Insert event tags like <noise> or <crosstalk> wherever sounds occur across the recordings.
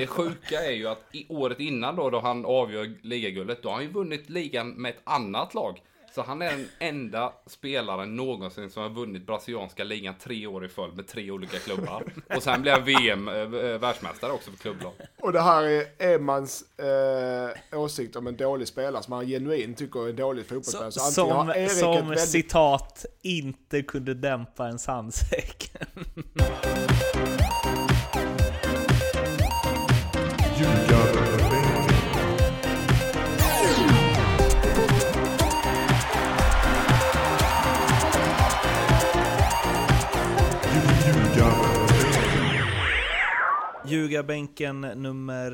Det sjuka är ju att i året innan då, då han avgör ligaguldet, då har han ju vunnit ligan med ett annat lag. Så han är den enda spelaren någonsin som har vunnit brasilianska ligan tre år i följd med tre olika klubbar. Och sen blir han VM eh, världsmästare också för klubblag. Och det här är Emans eh, åsikt om en dålig spelare som han genuint tycker är en dålig fotbollsspelare. Så, som Erik ett som väldigt- citat inte kunde dämpa en sandsäck. <laughs> Ljugarbänken nummer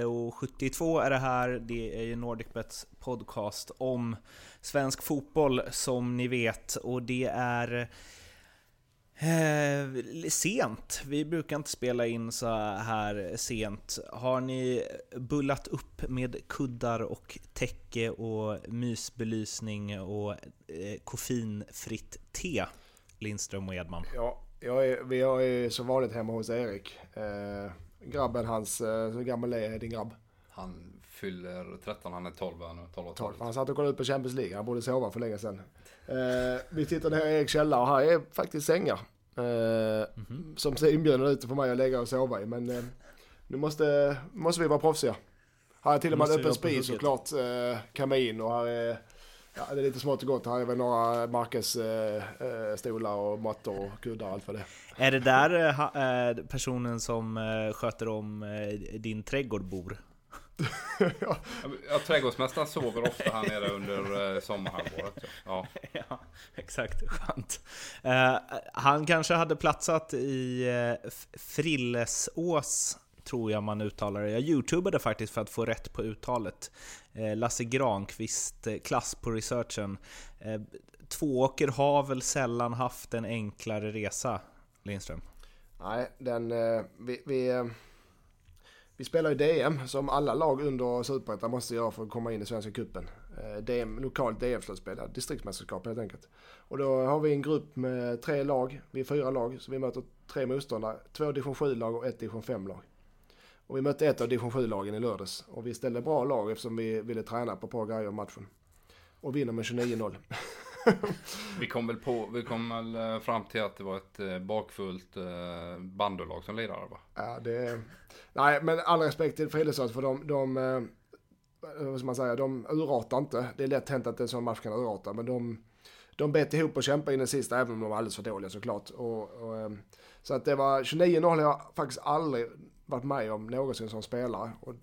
eh, 72 är det här. Det är ju NordicBets podcast om svensk fotboll som ni vet. Och det är eh, sent. Vi brukar inte spela in så här sent. Har ni bullat upp med kuddar och täcke och mysbelysning och eh, koffeinfritt te? Lindström och Edman. Ja, jag är, vi är som vanligt hemma hos Erik. Eh, grabben hans, eh, hur gammal är din grabb? Han fyller 13, han är 12 här nu. 12 och 12. 12. Han satt och kollade ut på Champions League. Han borde sova för länge sedan. Eh, vi tittar ner i Eriks källare och här är faktiskt sängar. Eh, Som ser inbjudande ut för mig att lägga och sova i. Men eh, nu måste, måste vi vara proffsiga. Här är till och med en öppen spis såklart. Eh, kamin och här är Ja, det är lite smått och gott. Här är väl några Marcus eh, eh, och mattor och kuddar och allt för det. Är det där eh, personen som sköter om din trädgård bor? <laughs> Ja, trädgårdsmästaren sover ofta här nere under sommarhalvåret. Ja. ja, <laughs> exakt. Skönt. Han kanske hade platsat i Frillesås, tror jag man uttalar det. Jag youtubade faktiskt för att få rätt på uttalet. Eh, Lasse Granqvist, eh, klass på researchen. Eh, tvååker har väl sällan haft en enklare resa, Lindström? Nej, den, vi, vi, vi spelar ju DM som alla lag under Superettan måste göra för att komma in i Svenska cupen. DM, lokalt DM-slutspel, distriktsmästerskap helt enkelt. Och då har vi en grupp med tre lag, vi är fyra lag, så vi möter tre motståndare. Två division 7-lag och ett division 5-lag. Och vi mötte ett av division 7-lagen i lördags. Och vi ställde bra lag eftersom vi ville träna på ett par grejer om matchen. Och vinner med 29-0. <laughs> Vi kom väl på, vi kom väl eh, fram till att det var ett eh, bakfullt eh, bandolag som lirade va? Ja, det... Nej, men all respekt till Frillesås för de, de, vad ska man säga, de urartar inte. Det är lätt hänt att en sån match kan urarta, men de, de bet ihop och kämpade in den sista, även om de var alldeles för dåliga såklart. Och, och, så att det var 29-0 har jag faktiskt aldrig varit med om någonsin som spelare, och,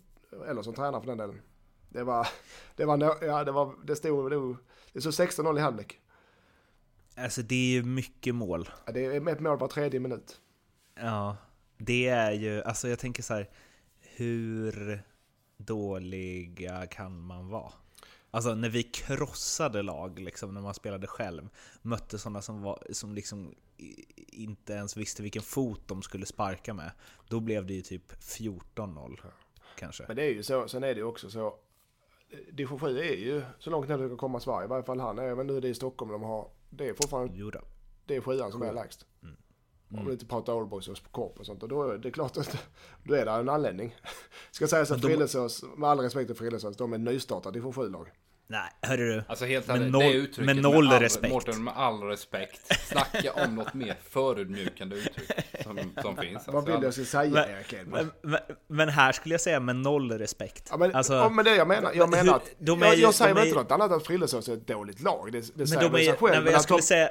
eller som tränare för den delen. Det var, <laughs> det var, no- ja, det var, det stod, det stod 16-0 i halvlek. Alltså det är ju mycket mål. Ja, Det är ett mål var tredje minut. Ja, det är ju, alltså jag tänker så här, hur dåliga kan man vara? Alltså när vi krossade lag, liksom, när man spelade själv, mötte sådana som, var, som liksom i- inte ens visste vilken fot de skulle sparka med. Då blev det ju typ 14-0 kanske. Men det är ju så, sen är det ju också så. Division 7 är ju så långt ner det kan komma Sverige, i varje fall han är, men nu är det i Stockholm de har, det är fortfarande, Jo då. det är sjuan som är lägst. Mm. Om vi inte pratar Oldboys och Korp och sånt, och då är det klart att <laughs> då är det en anledning. <laughs> Ska sägas att de- Frillesås, med all respekt till Frillesås, de är nystartade division 7-lag. Nej, hörru du. Alltså helt Med noll- det uttrycket med noll all, respekt. Mårten, med all respekt. Snacka om något mer förödmjukande uttryck som, som finns. Vad Alltså, vill jag ska säga Men- Erik? Men, men, men här skulle jag säga med noll respekt. Ja, men, Alltså, ja, men det jag menar, jag menar att, de är jag, jag säger väl är inte något annat att Frillesås är ett dåligt lag, det, det Men säger de är, sig själv. nej, men jag skulle de, säga...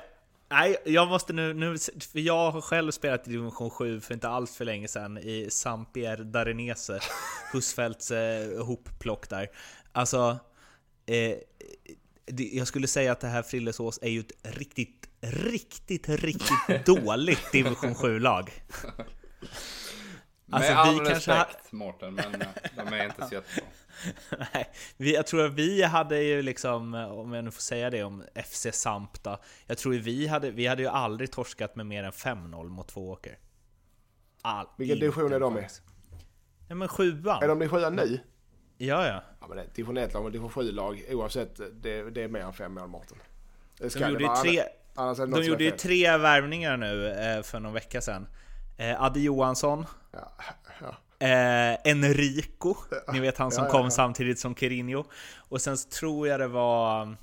Nej, jag måste nu, nu... För jag har själv spelat i division 7 för inte alls för länge sedan i Saint-Pierre d'Arenese, Husfeldts eh, hopplock där. Alltså... Eh, jag skulle säga att det här Frillesås är ju ett riktigt, riktigt, riktigt <laughs> dåligt division 7-lag. med alltså, all vi kanske respekt Mårten, men eh, de är inte så jättebra. <laughs> Nej, vi, jag tror att vi hade ju liksom, om jag nu får säga det om FC Sampta, jag tror vi hade, vi hade ju aldrig torskat med mer än 5-0 mot Tvååker. All, Vilken division är de i? Nej men sjuan. är de i sjuan nu? Ja, ja. Ja men det division 1-lag och division 7-lag oavsett, det, det är mer än fem mål Mårten. De gjorde vara, tre, de gjorde ju tre värvningar nu eh, för någon vecka sedan. Eh, Adde Johansson, Ja, ja. Eh, Enrico, ni vet han som Ja, kom samtidigt som Quirino. Och sen tror jag det var,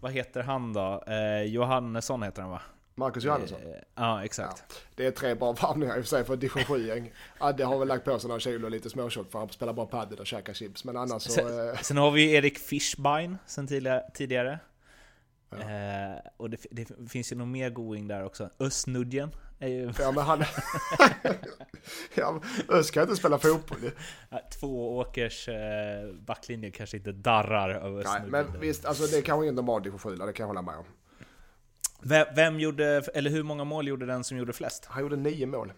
vad heter han då? Eh, Johannesson heter han va? Marcus Johannesson. Eh, ja, exakt. Det är tre bra varvningar i och för sig för division 7-gäng. Adde har väl lagt på sig några kilo och lite småtjock för han spelar bara padel och käkar chips. Men annars så... Sen, Eh, sen har vi ju Erik Fischbein sen tidigare. Ja. Eh, och det, det finns ju nog mer going där också. Östnudjen är ju ja men han... <laughs> ja, Öst kan inte spela fotboll två åkers eh, backlinje kanske inte darrar över Nej, Östnudjen. men visst, alltså det är kanske ingen normal division 7 det kan jag hålla med om. Vem, vem gjorde, eller hur många mål gjorde den som gjorde flest? Han gjorde nio mål.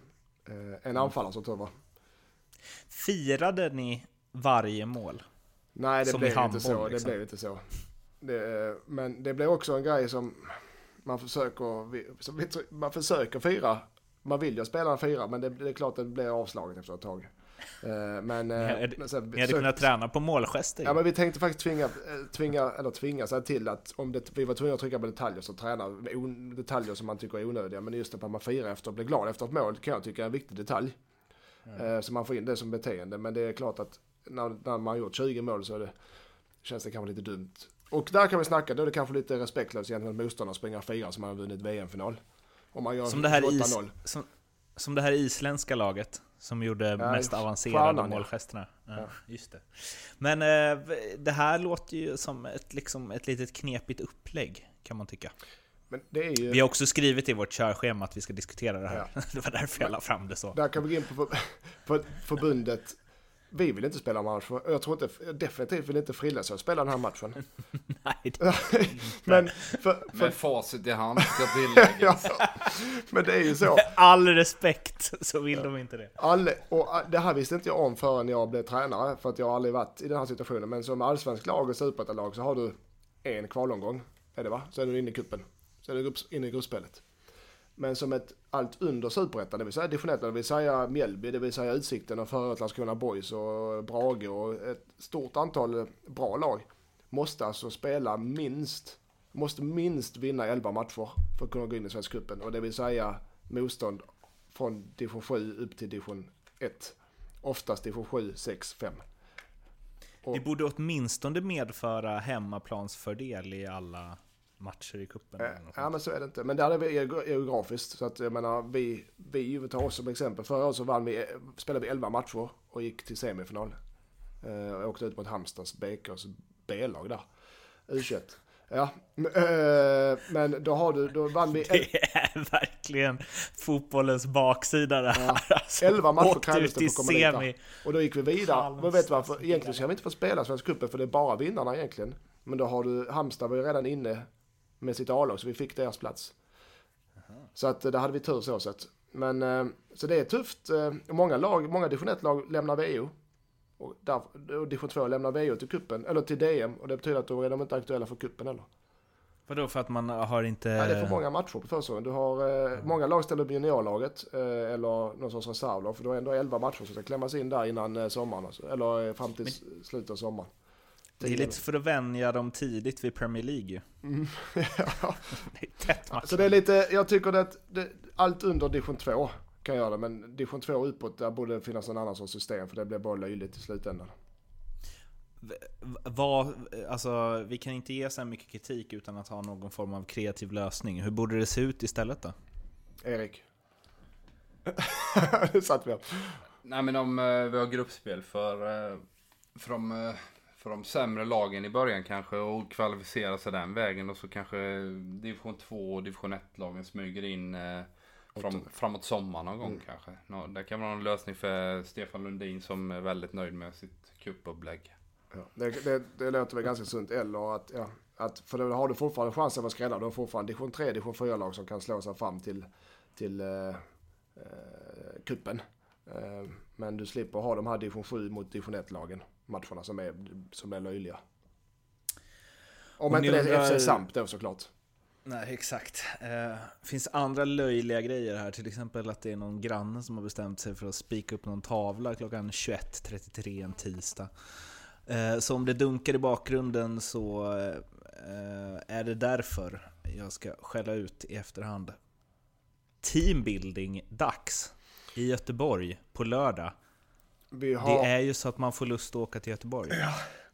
Eh, en anfallare som tur var. Firade ni varje mål? Nej, det Som blev inte så. liksom. Det blev inte så. Det, eh, men det blev också en grej som man försöker, som man försöker fira. Man vill ju spela en fyra, men det, det är klart att det blir avslaget efter ett tag. Eh, Men, eh, Ni hade, men sen- ni hade så- kunnat träna på målgester. Ja men vi tänkte faktiskt tvinga, eh, tvinga, eller tvinga sig till att om det, vi var tvungna att trycka på detaljer så träna on, detaljer som man tycker är onödiga. Men just att man firar efter och blir glad efter ett mål kan jag tycka är en viktig detalj. Eh, Så man får in det som beteende. Men det är klart att när, när man har gjort 20 mål så det, känns det kanske lite dumt. Och där kan vi snacka, då är det kanske lite respektlöst gentemot motståndare att springa fyra som man har vunnit VM-final. Om man gör Som det, här is, 28-0. som, som det här isländska laget som gjorde mest just- avancerade ja. målgesterna. Ja, Ja. Just det. Men eh, det här låter ju som ett, liksom, ett litet knepigt upplägg, kan man tycka. Men det är ju... Vi har också skrivit i vårt körschema att vi ska diskutera det här. Ja. <laughs> Det var därför jag la fram det så. Där kan vi gå in på, <laughs> på förbundet. Vi vill inte spela match. Jag tror inte, definitivt vill inte Frillesås spela den här matchen. <laughs> Nej, det, Men, för, för, Med facit i hand ska tilläggas. ja, <laughs> men det är ju så. all respekt så vill de inte det. Alla, och det här visste inte jag om förrän jag blev tränare. För att jag har aldrig varit i den här situationen. Men som allsvensk lag och superettalag så har du en kvalomgång. Är det va? Så är du inne i kuppen. Så är du inne i gruppspelet. Men som ett allt under superettan, det vill säga division 1, det vill säga Mjällby, det vill säga Utsikten och förut Landskrona Boys och Brage och ett stort antal bra lag måste alltså spela minst, måste minst vinna 11 matcher för att kunna gå in i Svenska cupen. Och det vill säga motstånd från division 7 upp till division 1. Oftast division 7, 6, 5. Det borde åtminstone medföra hemmaplansfördel i alla matcher i cupen. något Ja men så är det inte. Men där är vi geogra- geografiskt. Så att jag menar, vi, vi tar oss som exempel. Förra året så vann vi, spelade vi 11 matcher och gick till semifinal. Eh, och åkte ut mot Halmstads BKs B-lag där. U21. Ja, men, eh, men då har du, då vann vi Det är verkligen fotbollens baksida det här. Alltså, 11 matcher krävdes det för att komma dit. Och då gick vi vidare. Men vet du varför? Egentligen ska vi inte få spela Svenska cupen för det är bara vinnarna egentligen. Men då har du, Halmstad var ju redan inne med sitt A-lag så vi fick deras plats. Så att eh, där hade vi tur så sett. Men eh, så det är tufft. Många lag, många division 1-lag lämnar VO. Och, där, och division 2 lämnar VO till kuppen eller till DM. Och det betyder att då är de inte aktuella för kuppen heller. Vadå för att man har inte... Nej, det är för många matcher på försäsongen. Du har, eh, många lag ställer upp juniorlaget eh, eller någon sorts reservlag. För du har ändå 11 matcher som ska klämmas in där innan eh, sommaren. Alltså. Eller eh, fram till s- slutet av sommaren. Det är lite för att vänja dem tidigt vid Premier League ju. <laughs> ja. <laughs> Det är tätt match. Så det är lite, jag tycker att det, allt under division 2 kan göra det. Men division 2 uppåt, där borde det finnas en annan sorts system. För det blir bara löjligt i slutändan. Vad, alltså, vi kan inte ge så här mycket kritik utan att ha någon form av kreativ lösning. Hur borde det se ut istället då? Erik. <laughs> det satt vi. Nej men om eh, vi har gruppspel för, eh, för, de, eh, för de sämre lagen i början kanske och kvalificera sig den vägen och så kanske division 2 och division 1-lagen smyger in fram, framåt sommaren någon gång kanske. Nå, det kan vara en lösning för Stefan Lundin som är väldigt nöjd med sitt cupupplägg. Ja, det, det, det låter väl ganska sunt. Eller att, ja, att, för då har du fortfarande chansen att vara skräddare. Du har fortfarande division 3, division 4-lag som kan slå sig fram till, till eh, eh, kuppen. Eh, men du slipper ha de här division 7 mot division 1-lagen. Matcherna som är, som är löjliga. Om Och inte det är FC Samp då såklart. Nej, exakt. Eh, finns andra löjliga grejer här, till exempel att det är någon granne som har bestämt sig för att spika upp någon tavla klockan 21.33 en tisdag. Eh, så om det dunkar i bakgrunden så eh, är det därför jag ska skälla ut i efterhand. Teambuilding-dags i Göteborg på lördag. Har... Det är ju så att man får lust att åka till Göteborg.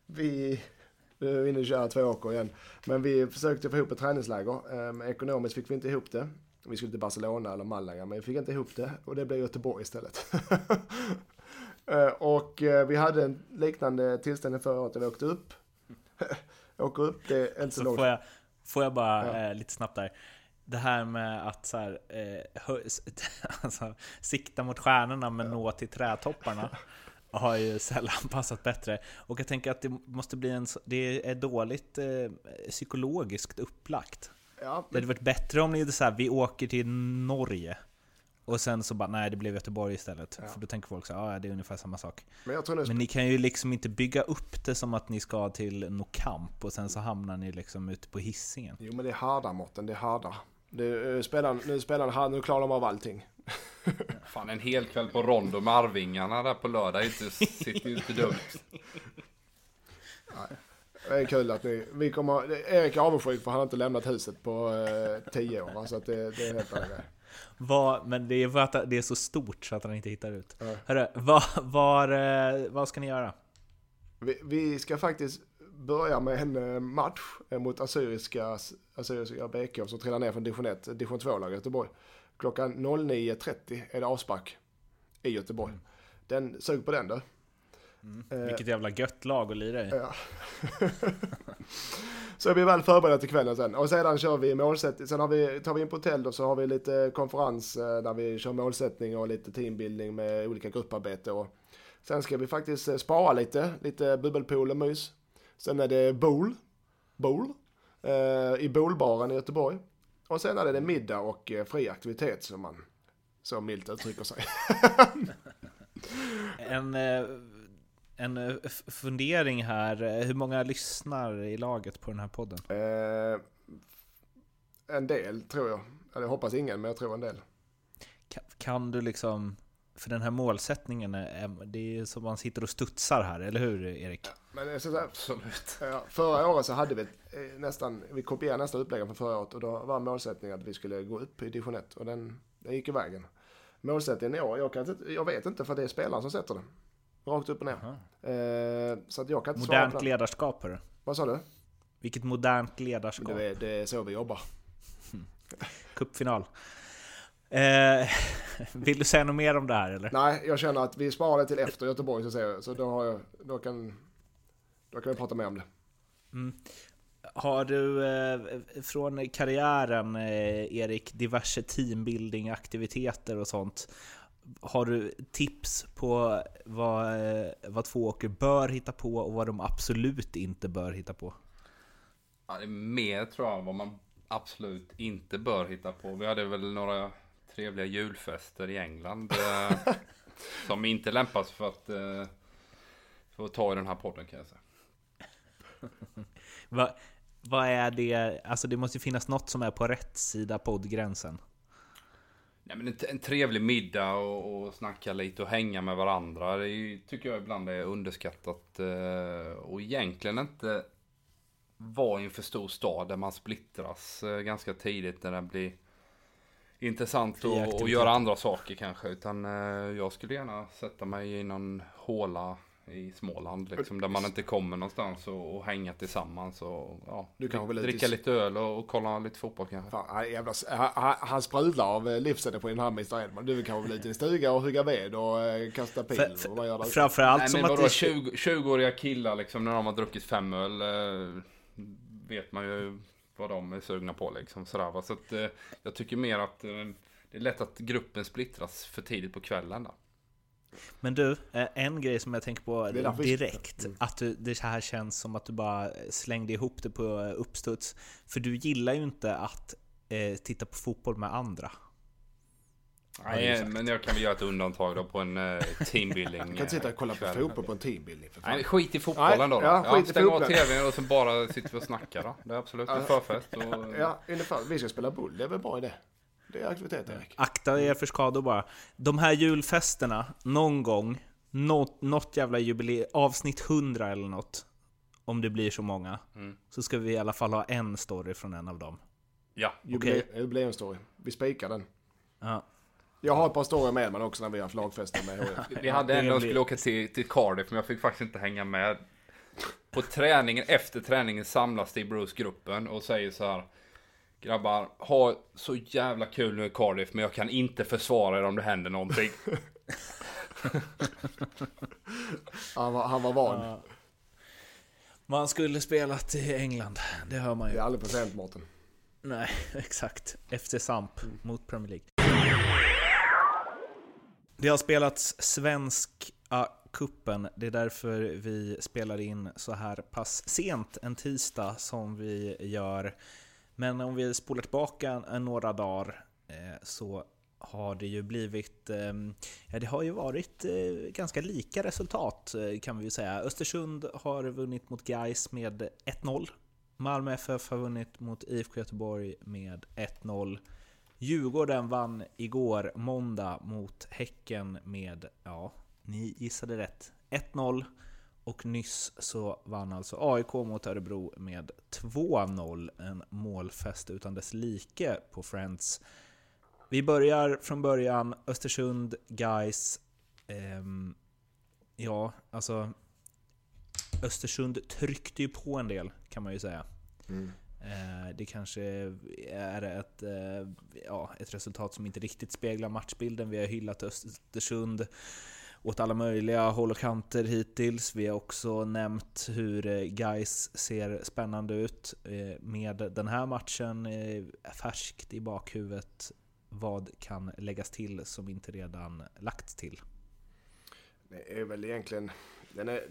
Vi, nu är vi inne och kör två åker igen. Men vi försökte få ihop ett träningsläger. Um, ekonomiskt fick vi inte ihop det. Vi skulle till Barcelona eller Malaga, men vi fick inte ihop det. Och det blev Göteborg istället. uh, <laughs> och uh, vi hade en liknande tillställning förra året där vi åkte upp. <laughs> åker upp, det är inte så, Så långt. får jag, får jag bara Ja. eh, lite snabbt där. Det här med att så här, eh, <laughs> alltså, sikta mot stjärnorna men nå till trädtopparna har ju sällan <laughs> passat bättre. Och jag tänker att det måste bli en, det är dåligt eh, psykologiskt upplagt. Ja, Det hade varit bättre om ni hade så här, vi åker till Norge och sen så bara, nej det blev Göteborg istället. Ja. För då tänker folk så ja det är ungefär samma sak. men Men ni kan ju liksom inte bygga upp det som att ni ska till no camp och sen så hamnar ni liksom ute på hissingen. Jo men det är harda måtten, det är harda. Det, eh, spelaren, nu spelar han, nu klarar de av allting. <laughs> Fan, en hel kväll på Rondo med Arvingarna där på lördag är inte, sitter ju inte dumt. Det är kul att ni, vi kommer, Erik är avundsjuk för han har inte lämnat huset på eh, tio år. Så att det, det är helt grej. Vad, men det är för att det är så stort så att han inte hittar ut. Ja. Hörru, vad, var, eh, vad ska ni göra? Vi, vi ska faktiskt börja med en eh, match mot Assyriska, Assyriska BK som trillar ner från division 1, division 2-lag i Göteborg. Klockan 09.30 är det avspark i Göteborg. Den, sug på den du. Eh, Vilket jävla gött lag att lira i. Ja. <laughs> så är vi väl förberedda till kvällen sen. Och sedan kör vi målsättning. Sen har vi, tar vi in på hotell och så har vi lite konferens eh, där vi kör målsättning och lite teambuilding med olika grupparbete. Och sen ska vi faktiskt eh, spara lite, lite bubbelpool och mys. Sen är det bowl, bowl eh, i bowlbaren i Göteborg. Och sen är det middag och eh, fri aktivitet som man så milt uttrycker sig. <laughs> En, eh, en eh, fundering här. Hur många lyssnar i laget på den här podden? Eh, en del tror jag. Eller jag hoppas ingen, men jag tror en del. Kan, kan du liksom... För den här målsättningen, är, det är som man sitter och studsar här, eller hur Erik? Men det är så Absolut. ja, förra året så hade vi nästan, vi kopierade nästan uppläggen från förra året och då var målsättningen att vi skulle gå upp i division 1 och den, den gick i vägen. Målsättningen i år, jag, kan inte, jag vet inte för det är spelaren som sätter den. Rakt upp och ner. Eh, så att jag kan inte svara Modernt den. ledarskap, hörru. Vad sa du? Vilket modernt ledarskap. Det är, det är så vi jobbar. Cupfinal. Eh, <laughs> vill du säga något mer om det här eller? Nej, jag känner att vi sparar det till efter Göteborg så, ser jag, så då, har jag, då, kan, då kan vi prata mer om det. Har du eh, från karriären, eh, Erik, diverse teambuilding-aktiviteter och sånt? Har du tips på vad, eh, vad två åker bör hitta på och vad de absolut inte bör hitta på? Ja, det är mer tror jag vad man absolut inte bör hitta på. Vi hade väl några trevliga julfester i England. Eh, <laughs> som inte lämpas för att, eh, för att ta i den här podden kan jag säga. Va, vad är det? Alltså det måste finnas något som är på rätt sida poddgränsen. Nej, men en, en trevlig middag och, och snacka lite och hänga med varandra. Det är, tycker jag ibland är underskattat. Eh, och egentligen inte vara i en för stor stad där man splittras eh, ganska tidigt när det blir intressant att göra andra saker kanske. Utan eh, jag skulle gärna sätta mig i någon håla i Småland liksom, där man inte kommer någonstans och, och hänga tillsammans och ja, Du ut i- dricka lite öl och, och kolla lite fotboll kanske. Fan, han, jävla, han, han- sprudlar av eh, livsenergin här Mr Edman. Du kan väl ut i en stuga och hugga ved och eh, kasta pil För- för- och vad gör det? Framförallt Nej som men att det... 20, 20-åriga killar liksom när de har druckit fem öl eh, vet man ju vad de är sugna på liksom sådär va. Så att eh, jag tycker mer att eh, det är lätt att gruppen splittras för tidigt på kvällen då. Men du, eh, en grej som jag tänker på direkt. Att du, det här känns som att du bara slängde ihop det på uppstuds. För du gillar ju inte att eh, titta på fotboll med andra. Nej men jag kan väl göra ett undantag då på en eh, teambuilding. Du kan inte sitta och kolla på fotboll på en teambuilding för fan. Nej, skit i fotbollen Nej, då. ja, Ja, skit i stäng av tvn och så bara sitter vi och snackar då. Det är absolut en förfest. Och, Ja, ungefär. Vi ska spela boll, det är väl bra idé. Det är aktivitet Erik. Akta er för skador bara. De här julfesterna, någon gång, något, något jävla jubileum, avsnitt 100 eller något, om det blir så många, Mm. så ska vi i alla fall ha en story från en av dem. Ja, Jubileum, Jubileumsstory. Vi spikar den. Ja. Jag har ett par stories med mig också när vi har haft lagfester med HIF. Vi hade det en och blir- skulle åka till, till Cardiff, men jag fick faktiskt inte hänga med. På träningen, efter träningen samlas Steve Bruce gruppen och säger så här. Grabbar, ha så jävla kul nu i Cardiff, men jag kan inte försvara er om det händer någonting. <laughs> Han var, han var van. Ja. Man skulle spelat i England, det hör man Det ju. är aldrig för sent Mårten. Nej, <laughs> exakt. FC Samp mot Premier League. Det har spelats Svenska kuppen. Det är därför vi spelar in så här pass sent en tisdag som vi gör. Men om vi spolar tillbaka några dagar eh, så har det ju blivit, ehm, ja det har ju varit eh, ganska lika resultat eh, kan vi ju säga. Östersund har vunnit mot Gais med 1-0. Malmö FF har vunnit mot IFK Göteborg med 1-0. Djurgården vann igår måndag mot Häcken med, ja, ni gissade rätt, 1-0. Och nyss så vann alltså AIK mot Örebro med 2-0. En målfest utan dess like på Friends. Vi börjar från början, Östersund, Guys. Ehm, ja, alltså Östersund tryckte ju på en del kan man ju säga. Eh, Det kanske är ett, eh, ja, ett resultat som inte riktigt speglar matchbilden. Vi har hyllat Östersund åt alla möjliga håll och kanter hittills. Vi har också nämnt hur eh, guys Gais ser spännande ut. Eh, med den här matchen eh, färskt i bakhuvudet, vad kan läggas till som inte redan lagts till? Det är väl egentligen... Den är,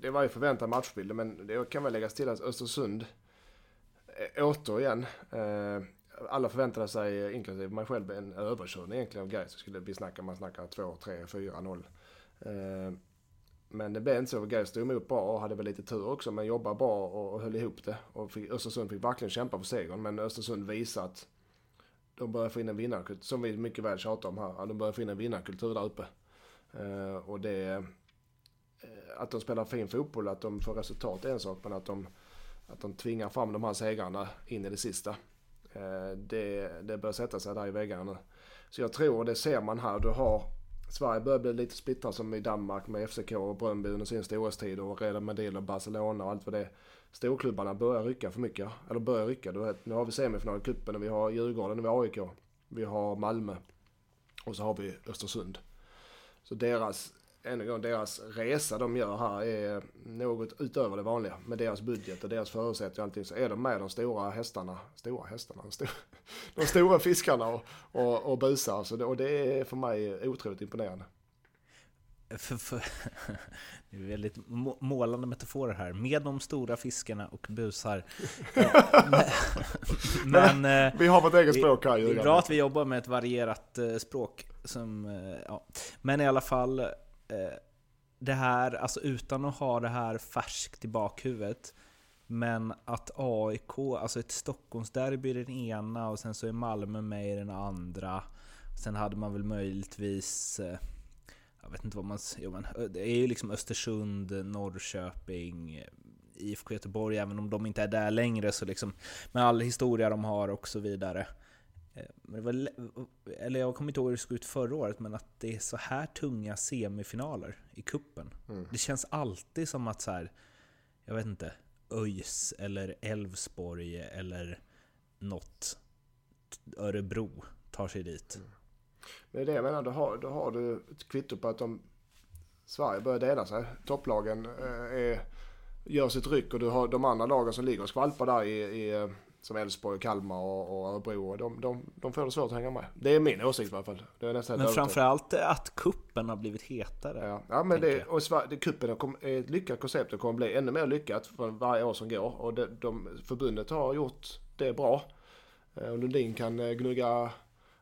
det, var ju förväntad matchbild men det kan väl läggas till att Östersund återigen. Alla förväntade sig, inklusive mig själv, en överkörning egentligen av Gais. Det skulle bli snacka, man snackar 2, 3, 4, 0. Eh, men det blev inte så. Gais stod emot bra och hade väl lite tur också. Men jobbade bra och, höll ihop det. Och fick, Östersund fick verkligen kämpa för segern. Men Östersund visade att de börjar få in en vinnarkultur. Som vi mycket väl tjatar om här. De börjar få in en vinnarkultur där uppe. Eh, och det... Eh, att de spelar fin fotboll, att de får resultat är en sak. Men att de, att de tvingar fram de här segrarna in i det sista. Det, det bör sätta sig där i väggarna nu. Så jag tror, och det ser man här, du har Sverige börjar bli lite splittrat som i Danmark med FCK och Bröndby under sin storhetstid och Real Madrid och Barcelona och allt vad det är. Storklubbarna börjar rycka för mycket. Eller börjar rycka. Du vet, nu har vi semifinal i cupen och vi har Djurgården och vi har AIK. Vi har Malmö. Och så har vi Östersund. Så deras, än en gång, deras resa de gör här är något utöver det vanliga. Med deras budget och deras förutsättningar och allting så är de med de stora hästarna. Stora hästarna? Stora, <laughs> de stora fiskarna och, och, och busar. Så det, och det är för mig otroligt imponerande. För, för, <laughs> det är väldigt må- målande metaforer här. Med de stora fiskarna och busar. <laughs> Men, men eh, Vi har vårt eget språk här det är bra att vi jobbar med ett varierat eh, språk. Som, eh, ja. Men i alla fall, det här, alltså utan att ha det här färskt i bakhuvudet. Men att AIK, alltså ett Stockholmsderby är den ena och sen så är Malmö med i den andra. Sen hade man väl möjligtvis, eh, jag vet inte vad man... Jo, men, det är ju liksom Östersund, Norrköping, eh, IFK Göteborg, även om de inte är där längre så liksom med all historia de har och så vidare. Eh, Men det var, eller jag kommer inte ihåg hur det såg ut förra året, men att det är så här tunga semifinaler i kuppen. Mm. Det känns alltid som att så här, jag vet inte, ÖIS eller Elfsborg eller något Örebro tar sig dit. Mm. Det är det jag menar, då har, då har du ett kvitto på att de, Sverige börjar dela sig. Topplagen eh, är, gör sitt ryck och du har de andra lagen som ligger och skvalpar där i, i eh, som Elfsborg, Kalmar och, och Örebro. och De, de, de får det svårt att hänga med. Det är min åsikt i alla fall. Det är nästan Men framförallt att kuppen har blivit hetare. Ja, ja men det, och det, kuppen är kom- är ett lyckat koncept och kommer bli ännu mer lyckat för varje år som går. Och det, de, förbundet har gjort det bra. Eh, Och Lundin kan eh, gnugga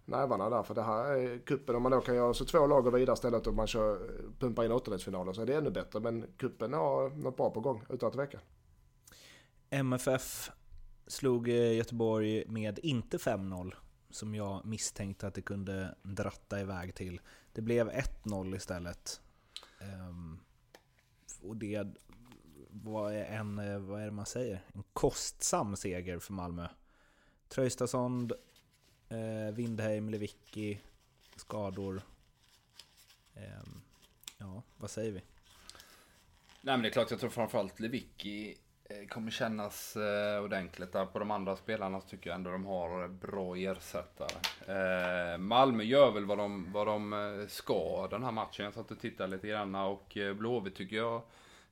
nävarna där för det här är kuppen. Om man då kan göra så två lag och vidare istället och man kör, pumpar in åttondelsfinaler så är det ännu bättre. Men kuppen har något bra på gång utan att tveka. MFF slog eh, Göteborg med inte 5-0, som jag misstänkte att det kunde dratta iväg till. Det blev 1-0 istället. Ehm, och det var en, eh, vad är det man säger? En kostsam seger för Malmö. Tröjstasond, eh, Vindheim, Windheim, Lewicki skador. Ehm, ja, vad säger vi? Nej men det är klart, jag tror framförallt Lewicki Eh, kommer kännas eh, ordentligt. Där på de andra spelarna så tycker jag ändå de har bra ersättare. Eh, Malmö gör väl vad de, vad de eh, ska den här matchen. Jag satt och tittade lite grann och eh, Blåvitt tycker jag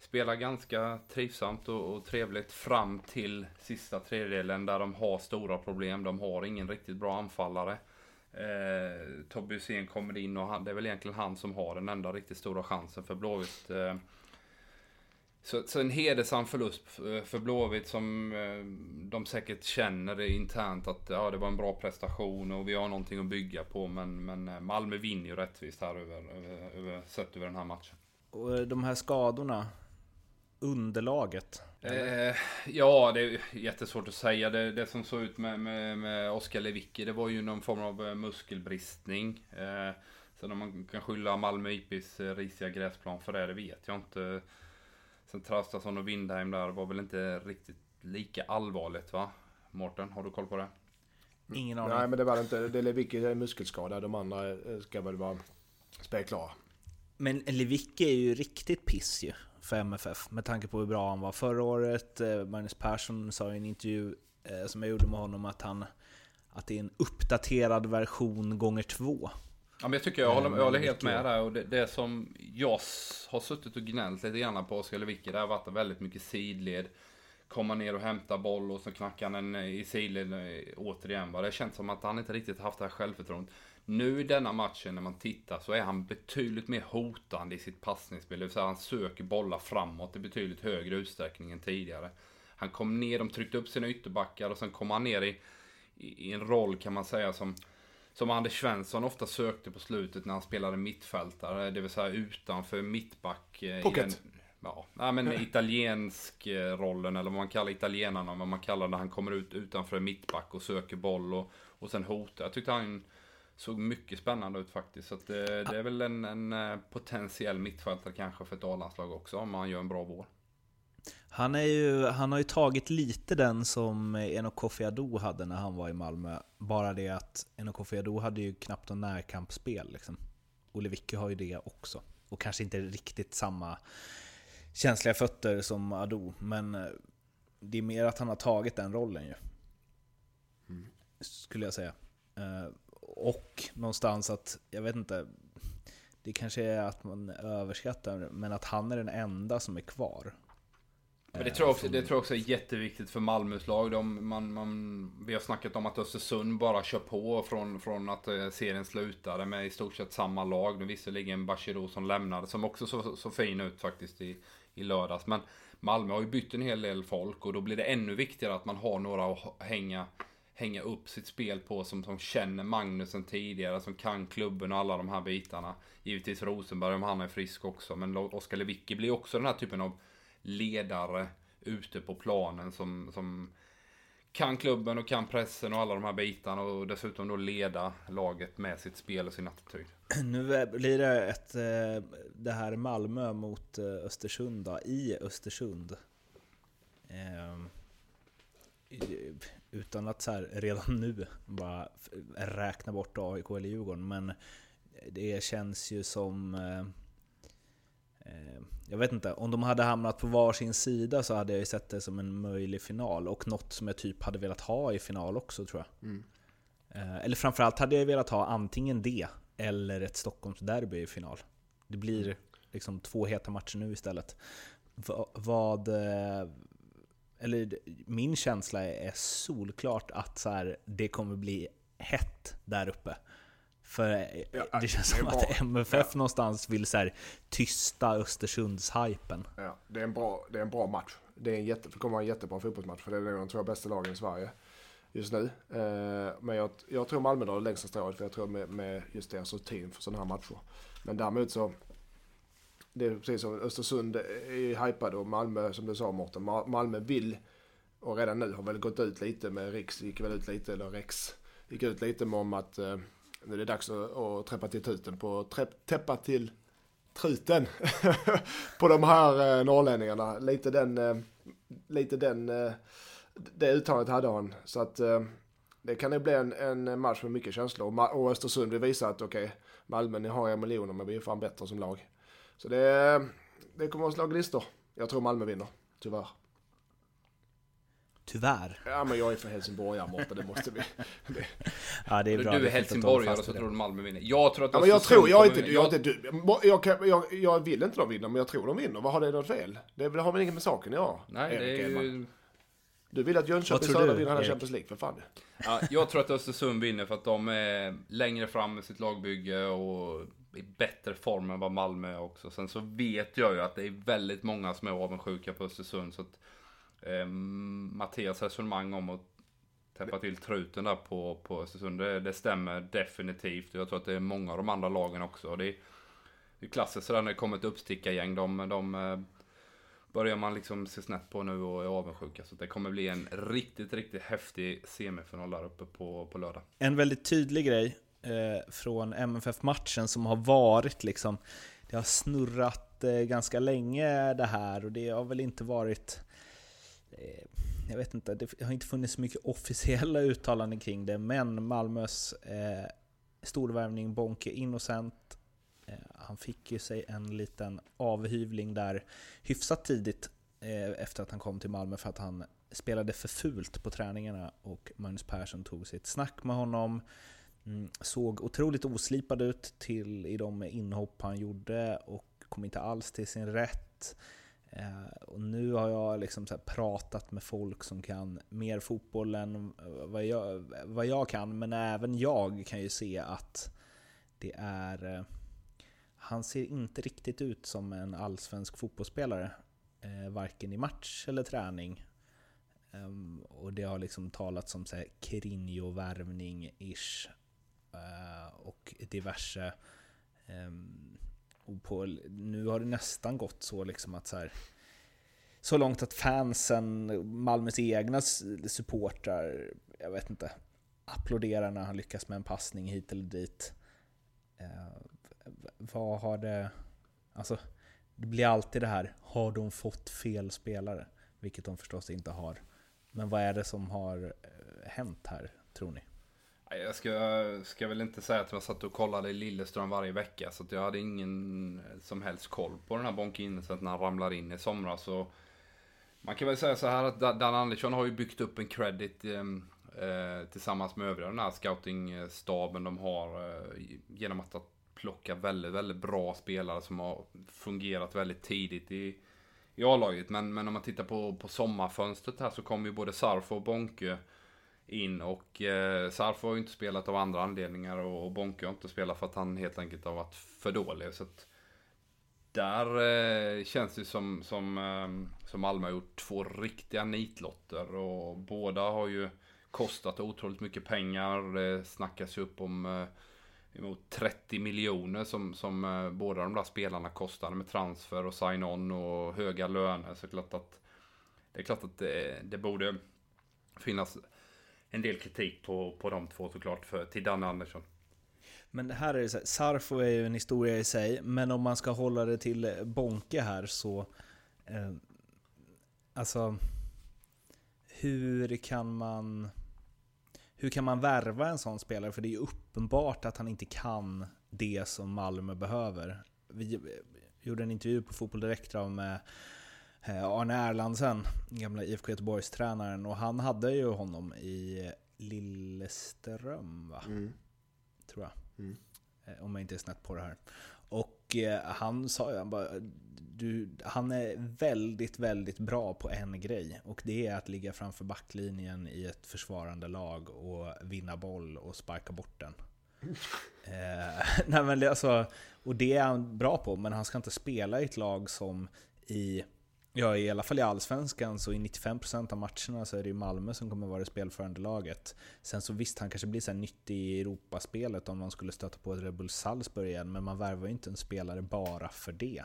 spelar ganska trivsamt och, och trevligt fram till sista tredjedelen där de har stora problem. De har ingen riktigt bra anfallare. Eh, Tobbe Hysén kommer in och han, det är väl egentligen han som har den enda riktigt stora chansen för Blåvitt. Eh, så, så, en hedersam förlust för Blåvitt som eh, de säkert känner internt att ja, det var en bra prestation och vi har någonting att bygga på. Men, men eh, Malmö vinner ju rättvist här över, över, över, sett över den här matchen. Och eh, de här skadorna, underlaget? Eh, ja, det är jättesvårt att säga. Det, det som såg ut med, med, med Oskar Lewicki, det var ju någon form av muskelbristning. Eh, sen om man kan skylla Malmö IPs risiga gräsplan för det, det vet jag inte. Sen Traustason och Windheim där var väl inte riktigt lika allvarligt va? Mårten, har du koll på det? Ingen aning. Nej men det var det inte. Det är Lewicki är muskelskada. De andra ska väl vara spelklara. Men Lewicki är ju riktigt piss ju för MFF med tanke på hur bra han var förra året. Eh, Magnus Persson sa i en intervju eh, som jag gjorde med honom att han att det är en uppdaterad version gånger två. Ja, men jag tycker jag håller, jag håller helt med där. Och det, det som jag har suttit och gnällt lite grann på Oskar Lewicki, det har varit väldigt mycket sidled. Komma ner och hämta boll och så knackar han den i sidled återigen. Det känns som att han inte riktigt haft det här självförtroendet. Nu i denna matchen när man tittar så är han betydligt mer hotande i sitt passningsspel. Det vill säga han söker bollar framåt i betydligt högre utsträckning än tidigare. Han kom ner, de tryckte upp sina ytterbackar och sen kom han ner i, i, i en roll kan man säga som som Anders Svensson ofta sökte på slutet när han spelade mittfältare, det vill säga utanför mittback. Eh, Pocket. Ja, men italiensk eh, rollen eller vad man kallar italienarna, vad man kallar när han kommer ut utanför mittback och söker boll och, och sen hotar. Jag tyckte han såg mycket spännande ut faktiskt. Så det, det, är väl en, en eh, potentiell mittfältare kanske för ett A-landslag också om han gör en bra vår. Han, är ju, han har ju tagit lite den som Eno Kofi Ado hade när han var i Malmö. Bara det att Eno Kofi Ado hade ju knappt någon närkampsspel. Liksom. Olle Vicky har ju det också. Och kanske inte riktigt samma känsliga fötter som Ado. Men eh, det är mer att han har tagit den rollen ju. Mm. Skulle jag säga. Eh, och någonstans att, jag vet inte, det kanske är att man överskattar, men att han är den enda som är kvar. Men det tror, jag också, det tror jag också är jätteviktigt för Malmös lag. De, man, man, vi har snackat om att Östersund bara kör på från, från att eh, serien slutade med i stort sett samma lag. Nu visserligen Bachirou som lämnade, som också såg så fin ut faktiskt i, i lördags. Men Malmö har ju bytt en hel del folk och då blir det ännu viktigare att man har några att hänga, hänga upp sitt spel på som, som känner Magnusen tidigare, som kan klubben och alla de här bitarna. Givetvis Rosenberg om han är frisk också, men Oskar Lewicki blir också den här typen av ledare ute på planen som, som kan klubben och kan pressen och alla de här bitarna och dessutom då leda laget med sitt spel och sin attityd. <clears throat> Nu blir det ett, eh, det här Malmö mot eh, Östersund då, i Östersund. Ehm, utan att så här redan nu bara räkna bort AIK eller Djurgården, men det känns ju som eh, jag vet inte, om de hade hamnat på varsin sida så hade jag ju sett det som en möjlig final och något som jag typ hade velat ha i final också tror jag. Mm. Eh, eller framförallt hade jag velat ha antingen det eller ett Stockholmsderby i final. Det blir mm. liksom två heta matcher nu istället. vad... Eh, eller min känsla är solklart att så här, det kommer bli hett där uppe. För ja, det känns det som att MFF ja. någonstans vill så här, tysta Östersunds-hypen. Ja, det är, en bra, det är en bra match. Det, är en jätte, det kommer vara en jättebra fotbollsmatch för det är de två bästa lagen i Sverige just nu. Eh, men jag, jag tror Malmö drar det längsta strået för jag tror med, med just deras rutin för sådana här matcher. Men däremot så, det är precis som Östersund är hypade och Malmö, som du sa Mårten, Malmö vill och redan nu har väl gått ut lite med Riks, gick väl ut lite, eller Rex, gick ut lite med om att eh, nu är det dags att, att träppa till tuten på, träpp, täppa till truten <laughs> på de här eh, norrlänningarna. Lite den, eh, lite den, eh, det uttalet hade han. Så att, eh, Det kan ju bli en, en match med mycket känslor. Och, och Östersund vill visa att okej, Malmö ni har er miljoner men vi är fan bättre som lag. Så det, eh, det kommer att slå gnistor. Jag tror Malmö vinner, tyvärr. Tyvärr. Ja men jag är för Helsingborgare Mårten, det måste vi. <laughs> Det. Ja, det är Du bra. är Det är helsingborgare och så det. tror du Malmö vinner. Jag tror att Ja, men jag tror, jag är inte, jag, är inte du, jag, kan- jag, jag vill inte de vinner men jag tror de vinner. Vad har det något fel? Det är har väl inget med saken att göra? Nej, det Erik är Edman. ju... Du vill att Jönköping Vad tror Södra du, vinner hela Erik? Champions League, för fan. Ja, jag tror att Östersund vinner för att de är längre fram med sitt lagbygge och i bättre form än vad Malmö är också. Sen så vet jag ju att det är väldigt många som är avundsjuka på Östersund. Så att, eh, Mattias resonemang om att täppa till truten där på, på Östersund, det, det stämmer definitivt. Jag tror att det är många av de andra lagen också. Det är, det är klassiskt sådär när det kommer ett uppstickargäng. De, de eh, börjar man liksom se snett på nu och är avundsjuka. Så det kommer bli en riktigt, riktigt häftig semifinal där uppe på, på lördag. En väldigt tydlig grej eh, från MFF-matchen som har varit liksom, det har snurrat eh, ganska länge det här och det har väl inte varit eh, Eh, jag vet inte, det har inte funnits så mycket <laughs> officiella uttalanden kring det, men Malmös eh, storvärvning Bonke Innocent, eh, han fick ju sig en liten avhyvling där hyfsat tidigt eh, efter att han kom till Malmö för att han spelade för fult på träningarna och Magnus Persson tog sitt snack med honom. Mm, såg otroligt oslipad ut till i de inhopp han gjorde och kom inte alls till sin rätt. Eh, och nu har jag liksom så här pratat med folk som kan mer fotboll än vad jag, vad jag kan, men även jag kan ju se att det är... Eh, han ser inte riktigt ut som en allsvensk fotbollsspelare, eh, varken i match eller träning. Eh, och det har liksom talats om Kirinho-värvning-ish eh, och diverse. Um, och på, nu har det nästan gått så liksom att så här. Så långt att fansen, Malmös egna supportrar, jag vet inte, applåderar när han lyckas med en passning hit eller dit. Eh, vad har det... Alltså, det blir alltid det här, har de fått fel spelare? Vilket de förstås inte har. Men vad är det som har eh, hänt här, tror ni? Jag ska, ska väl inte säga att jag satt och kollade i Lilleström varje vecka. Så att jag hade ingen som helst koll på den här Bonke Innocent när han ramlar in i somras. Så man kan väl säga så här att Dan Andersson har ju byggt upp en credit ehm, eh, tillsammans med övriga den här scoutingstaben de har. Eh, genom att plocka väldigt, väldigt bra spelare som har fungerat väldigt tidigt i, i A-laget. Men, men om man tittar på, på sommarfönstret här så kommer ju både Sarfo och Bonke in och eh, Sarfo har ju inte spelat av andra anledningar och, och Bonke har inte spelat för att han helt enkelt har varit för dålig. Så att där eh, känns det som, som, eh, som Malmö har gjort två riktiga nitlotter och båda har ju kostat otroligt mycket pengar. Det snackas ju upp om eh, emot 30 miljoner som, som eh, båda de där spelarna kostade med transfer och sign-on och höga löner. Så klart att det är klart att det, det borde finnas en del kritik på, på de två såklart för, till Danne Andersson. Men det här är så här, Sarfo är ju en historia i sig, men om man ska hålla det till Bonke här så... Eh, alltså... Hur kan man... Hur kan man värva en sån spelare? För det är ju uppenbart att han inte kan det som Malmö behöver. Vi gjorde en intervju på Fotboll Direkt med Arne Erlandsen, gamla IFK Göteborgs-tränaren, och han hade ju honom i Lilleström, va? Mm. Tror jag. Mm. Eh, Om jag inte är snett på det här. Och eh, han sa ju, han bara, du, han är väldigt, väldigt bra på en grej. Och det är att ligga framför backlinjen i ett försvarande lag och vinna boll och sparka bort den. <laughs> eh, <laughs> nej men det, alltså, och det är han bra på, men han ska inte spela i ett lag som i Ja, i alla fall i Allsvenskan så i 95% av matcherna så är det ju Malmö som kommer vara det spelförande laget. Sen så visst, han kanske blir så här nyttig i Europaspelet om man skulle stöta på ett Red Bull Salzburg igen, men man värvar ju inte en spelare bara för det.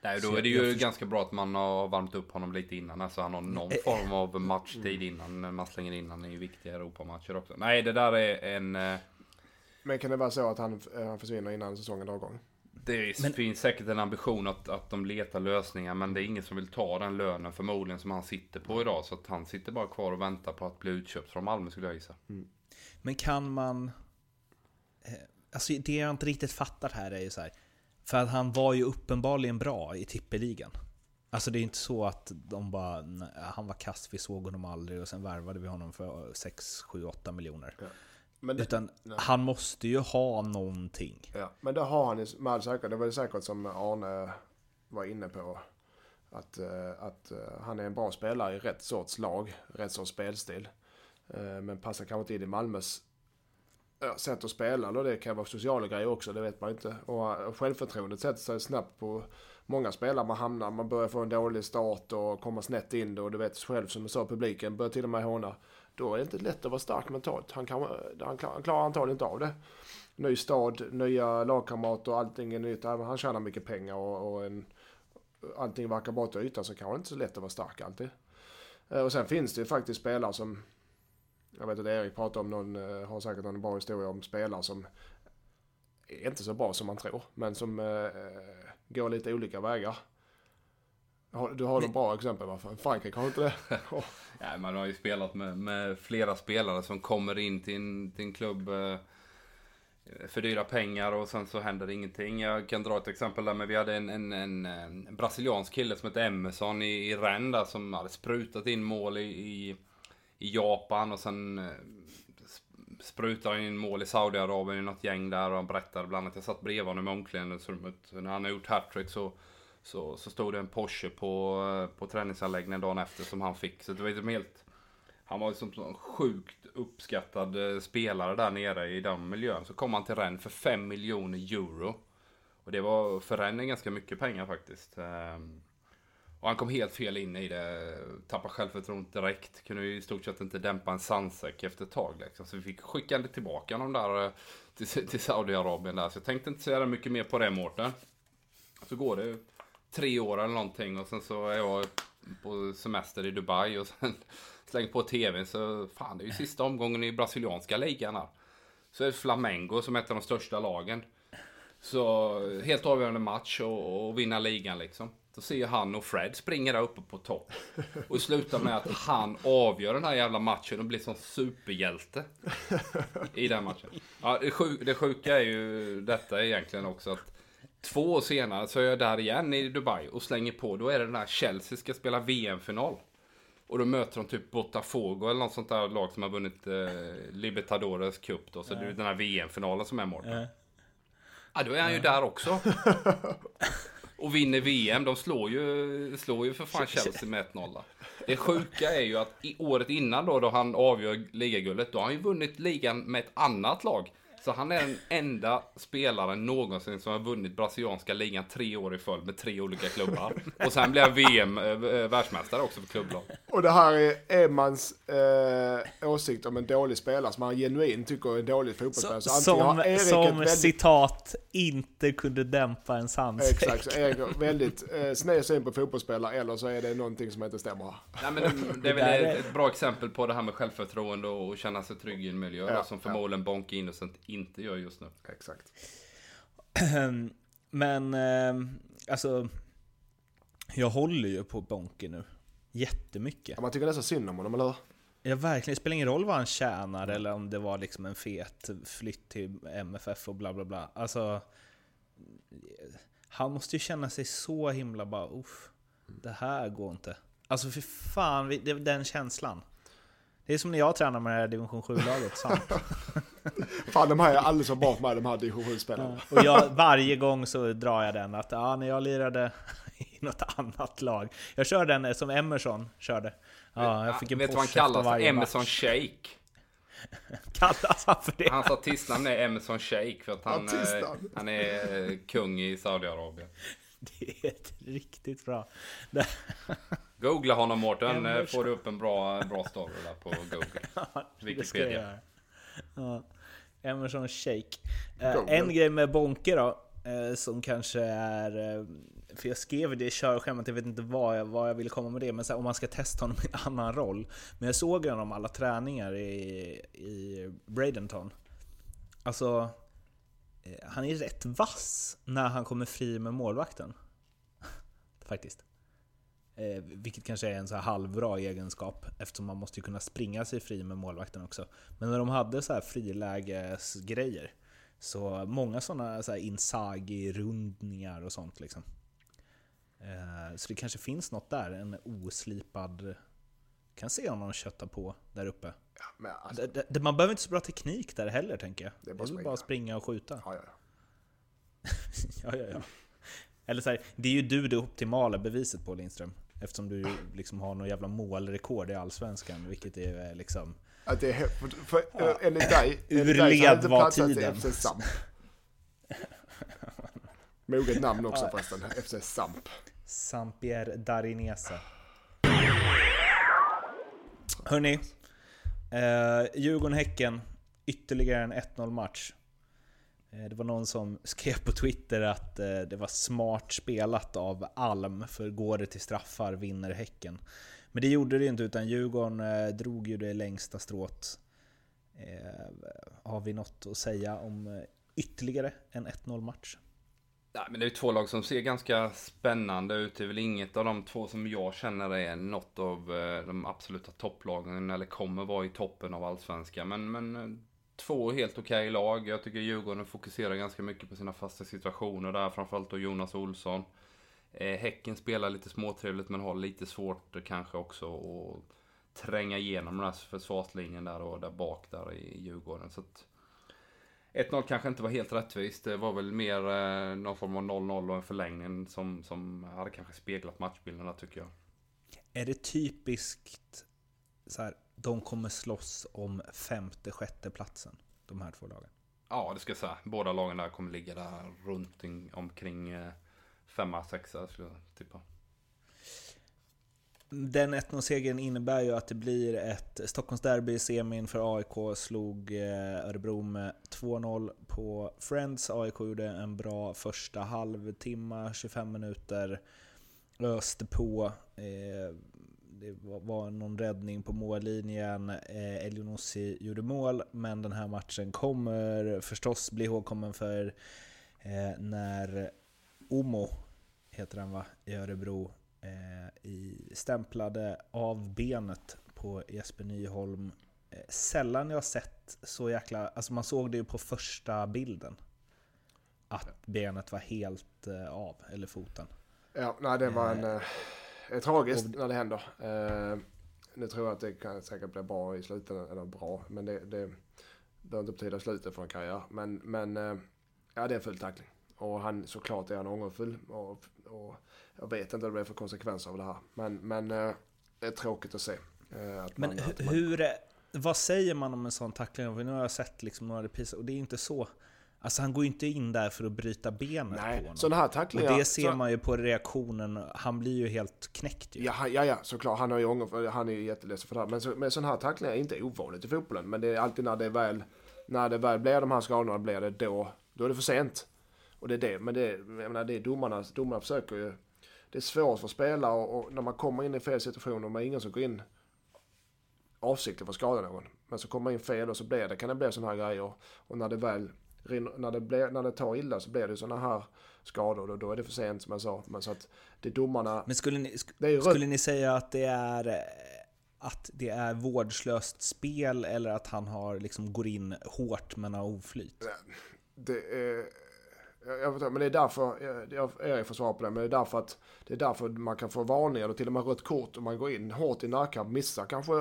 Nej, Så då är det ju ganska bra att man har värmt upp honom lite innan. Alltså han har någon Eh, form av matchtid innan. Man slänger in honom i viktiga Europamatcher också. Nej, det där är en... eh, Men kan det vara så att han, eh, han försvinner innan säsongen drar igång? Det Men- finns säkert en ambition att, att de letar lösningar. Men det är ingen som vill ta den lönen förmodligen som han sitter på idag. Så att han sitter bara kvar och väntar på att bli utköpt från Malmö skulle jag gissa. Men kan man... eh, Alltså det jag inte riktigt fattar här är ju så här. För att han var ju uppenbarligen bra i tippeligan. Alltså det är inte så att de bara, "Nej, han var kass, vi såg honom aldrig och sen värvade vi honom för 6, 7, 8 miljoner. Men det, Utan nej. han måste ju ha någonting. ja, men det har han ju med all säkerhet. Det var ju säkert som Arne var inne på. Att, eh, att eh, han är en bra spelare i rätt sorts lag, rätt sorts spelstil. Eh, Men passar kanske inte in i Malmös sätt att spela. Eller det kan vara sociala grejer också, det vet man inte. Och självförtroendet sätter sig snabbt på många spelare. Man hamnar, man börjar få en dålig start och komma snett in det. Och du vet själv som du sa, publiken börjar till och med håna. Då är det inte lätt att vara stark mentalt. Han, kan, han, han klarar antagligen inte av det. Ny stad, nya lagkamrater, allting är nytt. Även han tjänar mycket pengar och, och en, allting verkar bra till ytan så kanske det inte är så lätt att vara stark alltid. Eh, och sen finns det ju faktiskt spelare som, jag vet att Erik pratar om någon, eh, har säkert någon bra historia om spelare som är inte så bra som man tror, men som eh, eh går lite olika vägar. Du har några bra exempel va? Frankrike har inte det? <laughs> Oh, man har ju spelat med, med flera spelare som kommer in till en, till en klubb eh, för dyra pengar och sen så händer det ingenting. Jag kan dra ett exempel där, men vi hade en, en, en, en brasiliansk kille som hette Emerson i, i Rennes där, som hade sprutat in mål i, i, i Japan och sen eh, sp- sprutar han in mål i Saudiarabien i något gäng där och han berättade bland annat, jag satt bredvid honom i omklädningsrummet, när han har gjort hattrick så så, så stod det en Porsche på, på träningsanläggningen dagen efter som han fick. Så det var liksom helt... Han var liksom en sjukt uppskattad eh, spelare där nere i den miljön. Så kom han till Rennes för 5 miljoner euro. Och det var för Rennes ganska mycket pengar faktiskt. Ehm, och han kom helt fel in i det. Tappade självförtroendet direkt. Kunde i stort sett inte dämpa en sandsäck efter ett tag. Liksom. Så vi fick skicka tillbaka honom där eh, till, till Saudiarabien där. Så jag tänkte inte säga mycket mer på det Mårten. Så går det tre år eller någonting och sen så är jag på semester i Dubai och sen <laughs> slänger på tvn så fan det är ju sista omgången i brasilianska ligan här. Så är det Flamengo som är ett av de största lagen. Så helt avgörande match och, och vinna ligan liksom. Då ser jag han och Fred springa där uppe på topp. Och slutar med att han avgör den här jävla matchen och blir som superhjälte. I den matchen. Ja, det, det sjuka är ju detta egentligen också att Två år senare så är jag där igen i Dubai och slänger på. Då är det den här Chelsea ska spela VM-final. Och då möter de typ Botafogo eller något sånt där lag som har vunnit eh, Libertadores Cup då. Så det är den här VM-finalen som är Mårten. Ja. Ja, då är han ju där också. <laughs> Och vinner VM. De slår ju, slår ju för fan Chelsea med 1-0. där. Det sjuka är ju att i året innan då, då han avgör ligaguldet, då har han ju vunnit ligan med ett annat lag. Så han är den enda spelaren någonsin som har vunnit brasilianska ligan tre år i följd med tre olika klubbar. Och sen blir han VM eh, världsmästare också för klubblag. Och det här är Emans eh, åsikt om en dålig spelare som han genuint tycker är en dålig fotbollsspelare. Så, antingen Som, som väldigt, citat inte kunde dämpa en sandsäck. Exakt, så <laughs> Erik har väldigt eh, sned syn på fotbollsspelare eller så är det någonting som inte stämmer. Nej, men det, <laughs> det är väl ett bra exempel på det här med självförtroende och och känna sig trygg i en miljö Ja, som förmodligen Bonke Innocent inte gör just nu. Exakt. <clears throat> Men eh, alltså, jag håller ju på Bonke nu. Jättemycket. Ja, man tycker nästan synd om honom, eller hur? Ja, verkligen. Det spelar ingen roll vad han tjänar eller om det var liksom en fet flytt till MFF och bla bla bla. Alltså, han måste ju känna sig så himla bara uff, det här går inte. Alltså för fan, den känslan. Det är som när jag tränar med det här division 7-laget, sant? <laughs> Fan, de här är alldeles för bra för mig, de här division 7-spelarna. Och jag, varje gång så drar jag den att ja, när jag lirade <laughs> i något annat lag. Jag kör den som Emerson körde. Ja, jag fick en Vet du vad han kallas? varje Emerson match. Shake. <laughs> Kallas han för det? Hans artistnamn är Emerson Shake för att han, eh, han är eh, kung i Saudiarabien. <laughs> Det är ett riktigt bra. <laughs> Googla honom Mårten, får du upp en bra, bra story där på <laughs> Google. jag Wikipedia. göra. Ja. Emerson Shake. Eh, Google. en grej med Bonke då, eh, som kanske är... Eh, för jag skrev det i körschemat, jag vet inte vad jag, vad jag ville komma med det, men så här, om man ska testa honom i en annan roll. Men jag såg honom alla träningar i, i Bradenton. Alltså, Eh, han är rätt vass när han kommer fri med målvakten. <laughs> Faktiskt. Eh, vilket kanske är en så här halvbra egenskap eftersom man måste ju kunna springa sig fri med målvakten också. Men när de hade så här frilägesgrejer, så många sådana så insagi-rundningar och sånt liksom. Eh, så det kanske finns något där, en oslipad... Kan se honom kötta på där uppe. Ja, men alltså, Det- det- Man behöver inte så bra teknik där heller tänker jag. Det är Det bara är väl springa. bara springa och skjuta. ja, ja, ja. <laughs> Ja, ja, ja. Eller så här, det är ju du det optimala beviset på Lindström. Eftersom du liksom har någon jävla målrekord i Allsvenskan, vilket är eh, liksom... Att det är he- för, ja. enligt dig, <laughs> enligt dig så hade platsat i. FC Samp. <laughs> Moget namn också förresten, FC Samp. Sampier Darinese. Hörni, eh, Djurgården-Häcken, ytterligare en 1-0 match. Eh, Det var någon som skrev på Twitter att eh, det var smart spelat av Alm, för går det till straffar vinner Häcken. Men det gjorde det ju inte, utan Djurgården eh, drog ju det längsta strået. Eh, Har vi något att säga om eh, ytterligare en 1-0 match? Nej, men det är två lag som ser ganska spännande ut. Det är väl inget av de två som jag känner är något av eh, de absoluta topplagen eller kommer vara i toppen av allsvenskan. Men, men eh, två helt okej lag. Jag tycker Djurgården fokuserar ganska mycket på sina fasta situationer där, framförallt då Jonas Olsson. Eh, Häcken spelar lite småtrevligt men har lite svårt kanske också att tränga igenom den här försvarslinjen där och där bak där i Djurgården. Så att 1-0 kanske inte var helt rättvist. Det var väl mer eh, någon form av 0-0 och en förlängning som, som hade kanske speglat matchbilden där tycker jag. Är det typiskt så här, de kommer slåss om femte, sjätte platsen, de här två lagen? Ja, det ska jag säga. Båda lagen där kommer ligga där runt in, omkring eh, femma, sexa skulle jag tippa. Den 1-0-segern innebär ju att det blir ett Stockholmsderby i semin för AIK. Slog eh, Örebro med 2-0 på Friends. AIK gjorde en bra första halvtimme, 25 minuter. Öste på. Eh, det var- någon räddning på mållinjen. Eh, Elionossi gjorde mål, men den här matchen kommer förstås bli ihågkommen för när Omo, heter han va, i Örebro, eh, i, stämplade av benet på Jesper Nyholm. Eh, sällan jag sett så jäkla... Alltså man såg det ju på första bilden. Att benet var helt eh, av, eller foten. Ja, nej det var en... Eh, det är tragiskt när det händer. Eh, nu tror jag att det kan säkert bli bra i slutändan. Eller bra, men det, det behöver inte betyda slutet för en karriär. Men, men eh, ja, det är en full tackling. Och han såklart är han ångerfull. Och, och jag vet inte vad det blir för konsekvenser av det här. Men, men eh, det är tråkigt att se. Eh, att Men man, att man, hur... Vad säger man om en sån tackling? För nu har jag sett liksom några repriser och det är inte så... Alltså han går ju inte in där för att bryta benet på Nej, honom. sådana här och tacklingar... det ser så- man ju på reaktionen. Han blir ju helt knäckt ju. Ja, han- ja, ja, såklart. Han, har ju ånger, han är ju jätteledsen för det här. Men, så, men sådana här tacklingar är inte ovanligt i fotbollen. Men det är alltid när det väl, när det väl blir de här skadorna, blir det då, då är det för sent. Och det är det. Men det, jag menar, det är domarna, domarna försöker ju. Det är svårt för spelare och, och när man kommer in i fel situation och man är ingen som går in avsiktligt för att skada någon. Men så kommer man in fel och så blir det, kan det bli sådana här grejer. Och när det väl när det, blir, när det tar illa så blir det sådana här skador. Och då är det för sent som jag sa. Men så att det är domarna. Men skulle ni, sk- skulle ni säga att det är eh, att det är vårdslöst spel eller att han har liksom går in hårt men har oflyt? Det är, jag, vet inte, men det är därför, jag, jag, Erik får svara på det, men det är därför att det är därför man kan få varningar och till och med rött kort om man går in hårt i närkamp, missar kanske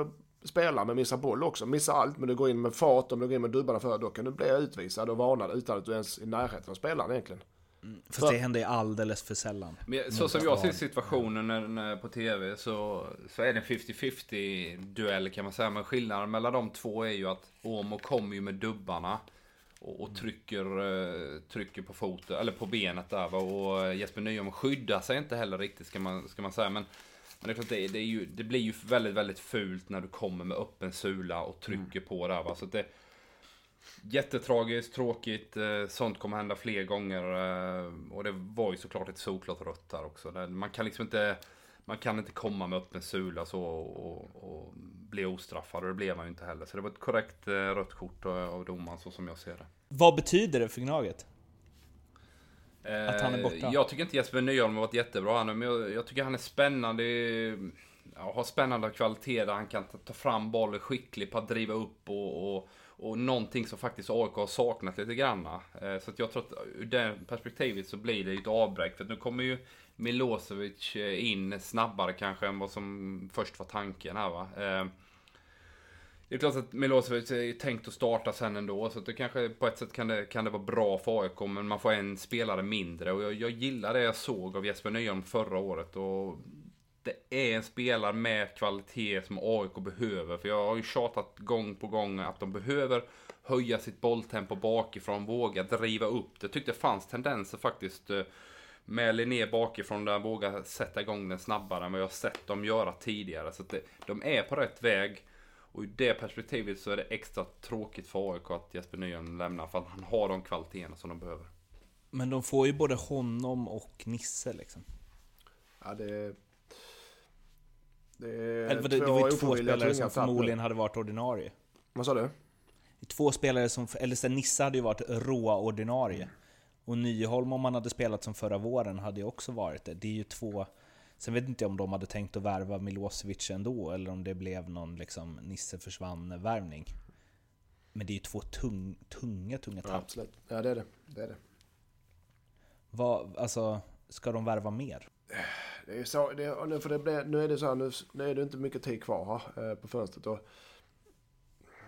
spela men missar boll också, missar allt, men du går in med fart, om du går in med dubbarna för då kan du bli utvisad och varnad utan att du ens är i närheten av spelaren egentligen. Fast det händer alldeles för sällan. Men så som jag ser situationen när, när, på tv så, så är det en 50-50 duell kan man säga. Men skillnaden mellan de två är ju att Åmo kommer ju med dubbarna. Och, och trycker, eh, trycker på foten, eller på benet där va? Och eh, Jesper Nyholm skyddar sig inte heller riktigt ska man, ska man säga. Men, men det är klart, det, det, är ju, det blir ju väldigt, väldigt fult när du kommer med öppen sula och trycker på där va. Så det, Jättetragiskt, tråkigt, eh, sånt kommer hända fler gånger. Och det var ju såklart ett solklart rött där också. Man kan liksom inte, man kan inte komma med öppen sula så och, och, bli ostraffad. Och det blev man ju inte heller. Så det var ett korrekt eh, rött kort eh, av domaren så som jag ser det. Vad betyder det för Gnaget? Att han är borta? Jag tycker inte Jesper Nyholm har varit jättebra här nu, men jag, jag tycker han är spännande. Ja, har spännande kvalitet där han kan ta fram bollen skicklig på att driva upp och, och, och någonting som faktiskt AIK har saknat lite grann. Eh, så att jag tror att ur det perspektivet så blir det ett avbräck. För nu kommer ju Milosevic in snabbare kanske än vad som först var tanken här va. Eh, det är klart att Milosevic är tänkt att starta sen ändå, så det kanske på ett sätt kan det, kan det vara bra för AIK, men man får en spelare mindre. Och jag, jag gillar det jag såg av Jesper Nyholm förra året. Och det är en spelare med kvalitet som AIK behöver. För jag har ju tjatat gång på gång att de behöver höja sitt bolltempo bakifrån, våga driva upp det. Jag Tyckte det fanns tendenser faktiskt eh, med Linné bakifrån där han vågar sätta igång den snabbare än vad jag sett dem göra tidigare. Så det, de är på rätt väg. Och i det perspektivet så är det extra tråkigt för AIK att Jesper Nyholm lämnar för att han har de kvaliteterna som de behöver. Men de får ju både honom och Nisse liksom. Ja, det... Det, Eller, det, det var ju två spelare som förmodligen hade varit ordinarie. Vad sa du? Två spelare som, eller sen Nisse hade ju varit råa ordinarie. Och Nyholm om man hade spelat som förra våren hade ju också varit det. Det är ju två Sen vet inte jag om de hade tänkt att värva Milosevic ändå, eller om det blev någon liksom Nisse försvann-värvning. Men det är ju två tung, tunga, tunga tapp. Ja, absolut. Ja, det är det. det, är det. Vad, alltså, ska de värva mer? Det är så, det, nu, för det blir, nu är det så här, nu, nu är det inte mycket tid kvar här, eh, på fönstret. Och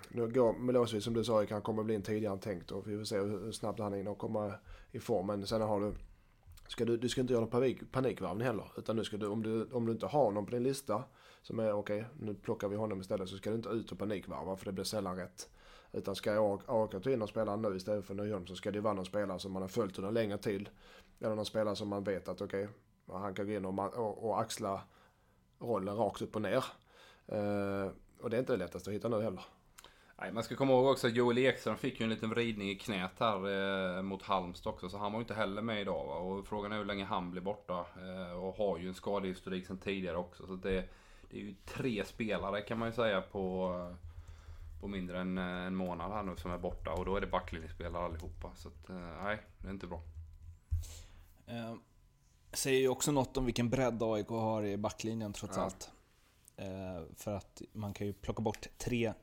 nu går Milosevic som du sa kan komma bli en tidigare än tänkt och vi får se hur, hur snabbt han hinner komma i form. Men sen har du Ska du, du ska inte göra någon panik, panikvarvning heller. Utan nu ska du, om du, om du inte har någon på din lista som är okej, okay, nu plockar vi honom istället. Så ska du inte ut och panikvarva för det blir sällan rätt. Utan ska AIK ta in någon spelare nu istället för Nyholm så ska det vara någon spelare som man har följt under en längre tid. Eller någon spelare som man vet att okej, okay, han kan gå in och, och, och axla rollen rakt upp och ner. Uh, och det är inte det lättaste att hitta nu heller. Nej, man ska komma ihåg också att Joel Ekström fick ju en liten vridning i knät här eh, mot Halmstad också. Så han var ju inte heller med idag. Va? Och frågan är hur länge han blir borta. Eh, och har ju en skadehistorik sedan tidigare också. Så det, det är ju tre spelare kan man ju säga på, på mindre än eh, en månad här nu som är borta. Och då är det backlinjespelare allihopa. Så att, eh, nej, det är inte bra. Eh, säger ju också något om vilken bredd AIK har i backlinjen trots ja. allt. Eh, för att man kan ju plocka bort tre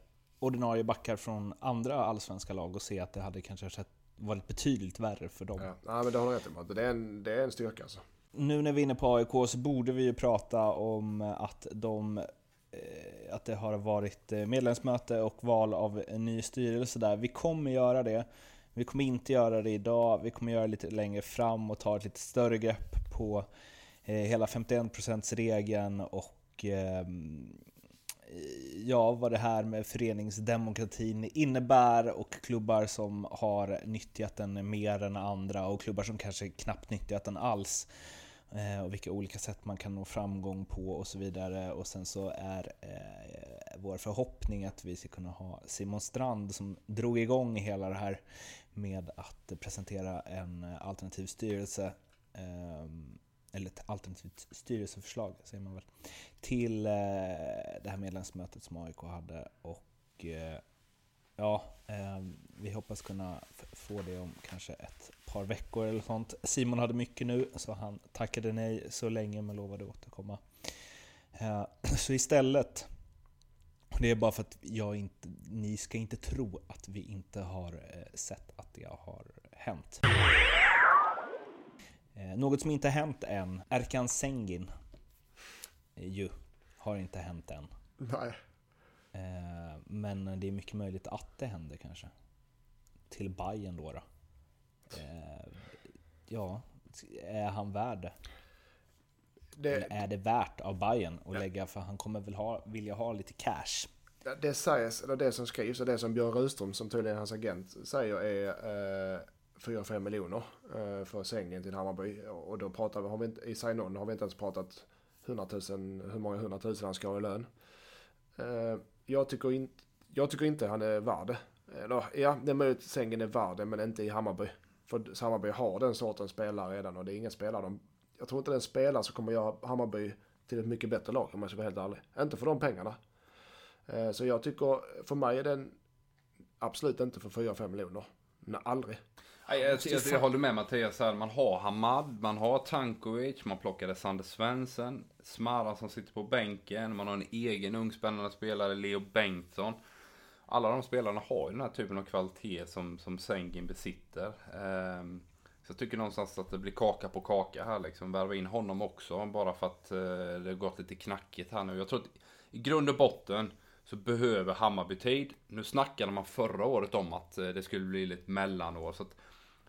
ordinarie backar från andra allsvenska lag och se att det hade kanske sett, varit betydligt värre för dem. Ja, ja men det har du rätt i. Det är en, det är en styrka alltså. Nu när vi är inne på AIK så borde vi ju prata om att de eh, att det har varit eh, medlemsmöte och val av en ny styrelse där. Vi kommer göra det. Vi kommer inte göra det idag. Vi kommer göra det lite längre fram och ta ett lite större grepp på eh, hela 51%-regeln och ehm, ja, vad det här med föreningsdemokratin innebär och klubbar som har nyttjat den mer än andra och klubbar som kanske knappt nyttjat den alls. Eh, och vilka olika sätt man kan nå framgång på och så vidare. Och sen så är eh, vår förhoppning att vi ska kunna ha Simon Strand som drog igång hela det här med att presentera en alternativ styrelse. Eh, eller ett alternativt styrelseförslag, säger man väl, till eh, det här medlemsmötet som AIK hade. Och eh, ja, ehm, vi hoppas kunna få det om kanske ett par veckor eller sånt. Simon hade mycket nu, så han tackade nej så länge men lovade återkomma. Eh, <clears throat> så istället, det är bara för att jag inte, ni ska inte tro att vi inte har sett att det har hänt. Eh, något som inte hänt än, Erkan Sengin. Eh, ju, har inte hänt än. Nej. Eh, men det är mycket möjligt att det händer kanske. Till Bayern då. då. Ja, är han värd det? det Eller är det värt av Bayern att ja. lägga, för han kommer väl ha, vilja ha lite cash? Det sägs, eller det som skrivs och det som Björn Rudström, som tydligen är hans agent, säger är eh, 4-5 miljoner eh, för sängen till Hammarby. Och då pratar vi, har vi inte, i sign-on har vi inte ens pratat 100 000, hur många hundratusen han ska ha i lön. Eh, jag, tycker in, jag tycker inte han är värd det. Eller ja, det är möjligt att sängen är värd det, men inte i Hammarby. För Hammarby har den sortens spelare redan och det är ingen spelare de... Jag tror inte det är en spelare som kommer göra Hammarby till ett mycket bättre lag om jag ska vara helt ärlig. Inte för de pengarna. Eh, så jag tycker, för mig är den absolut inte för 4-5 miljoner. Nej, aldrig. Nej, Jag, jag, jag håller med Mattias här. Man har Hamad, man har Tankovic, man plockade Sander Svensson, Smara som sitter på bänken, man har en egen ung spännande spelare, Leo Bengtsson. Alla de spelarna har ju den här typen av kvalitet som, som Sengin besitter. Ehm, så jag tycker någonstans att det blir kaka på kaka här liksom. Värva in honom också, bara för att eh, det har gått lite knackigt här nu. Jag tror att i grund och botten så behöver Hammarby tid. Nu snackade man förra året om att eh, det skulle bli lite mellanår. Så att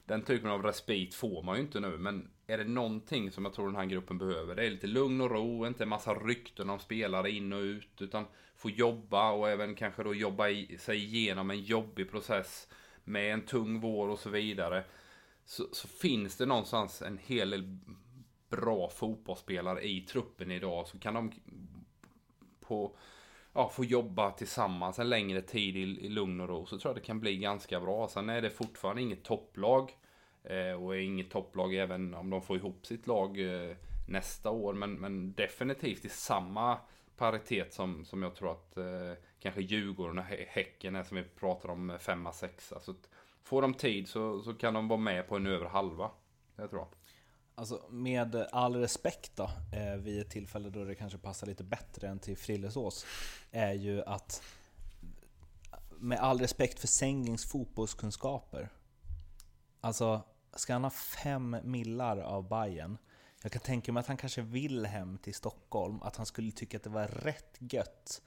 den typen av respit får man ju inte nu. Men är det någonting som jag tror den här gruppen behöver. Det är lite lugn och ro, inte en massa rykten om spelare in och ut. Utan få jobba och även kanske då jobba i, sig igenom en jobbig process. Med en tung vår och så vidare. Så, så finns det någonstans en hel del bra fotbollsspelare i truppen idag. Så kan de på ja, få jobba tillsammans en längre tid i, i lugn och ro så tror jag det kan bli ganska bra. Sen är det fortfarande inget topplag. Eh, och är inget topplag även om de får ihop sitt lag eh, nästa år. Men, men definitivt i samma paritet som, som jag tror att eh, kanske Djurgården och Häcken är som vi pratar om eh, femma, sexa. Så att, får de tid så, så kan de vara med på en över halva. Det tror jag. Alltså med all respekt då, eh, vid ett tillfälle då det kanske passar lite bättre än till Frillesås, är ju att med all respekt för Sengings fotbollskunskaper. Alltså, ska han ha fem millar av Bayern Jag kan tänka mig att han kanske vill hem till Stockholm, att han skulle tycka att det var rätt gött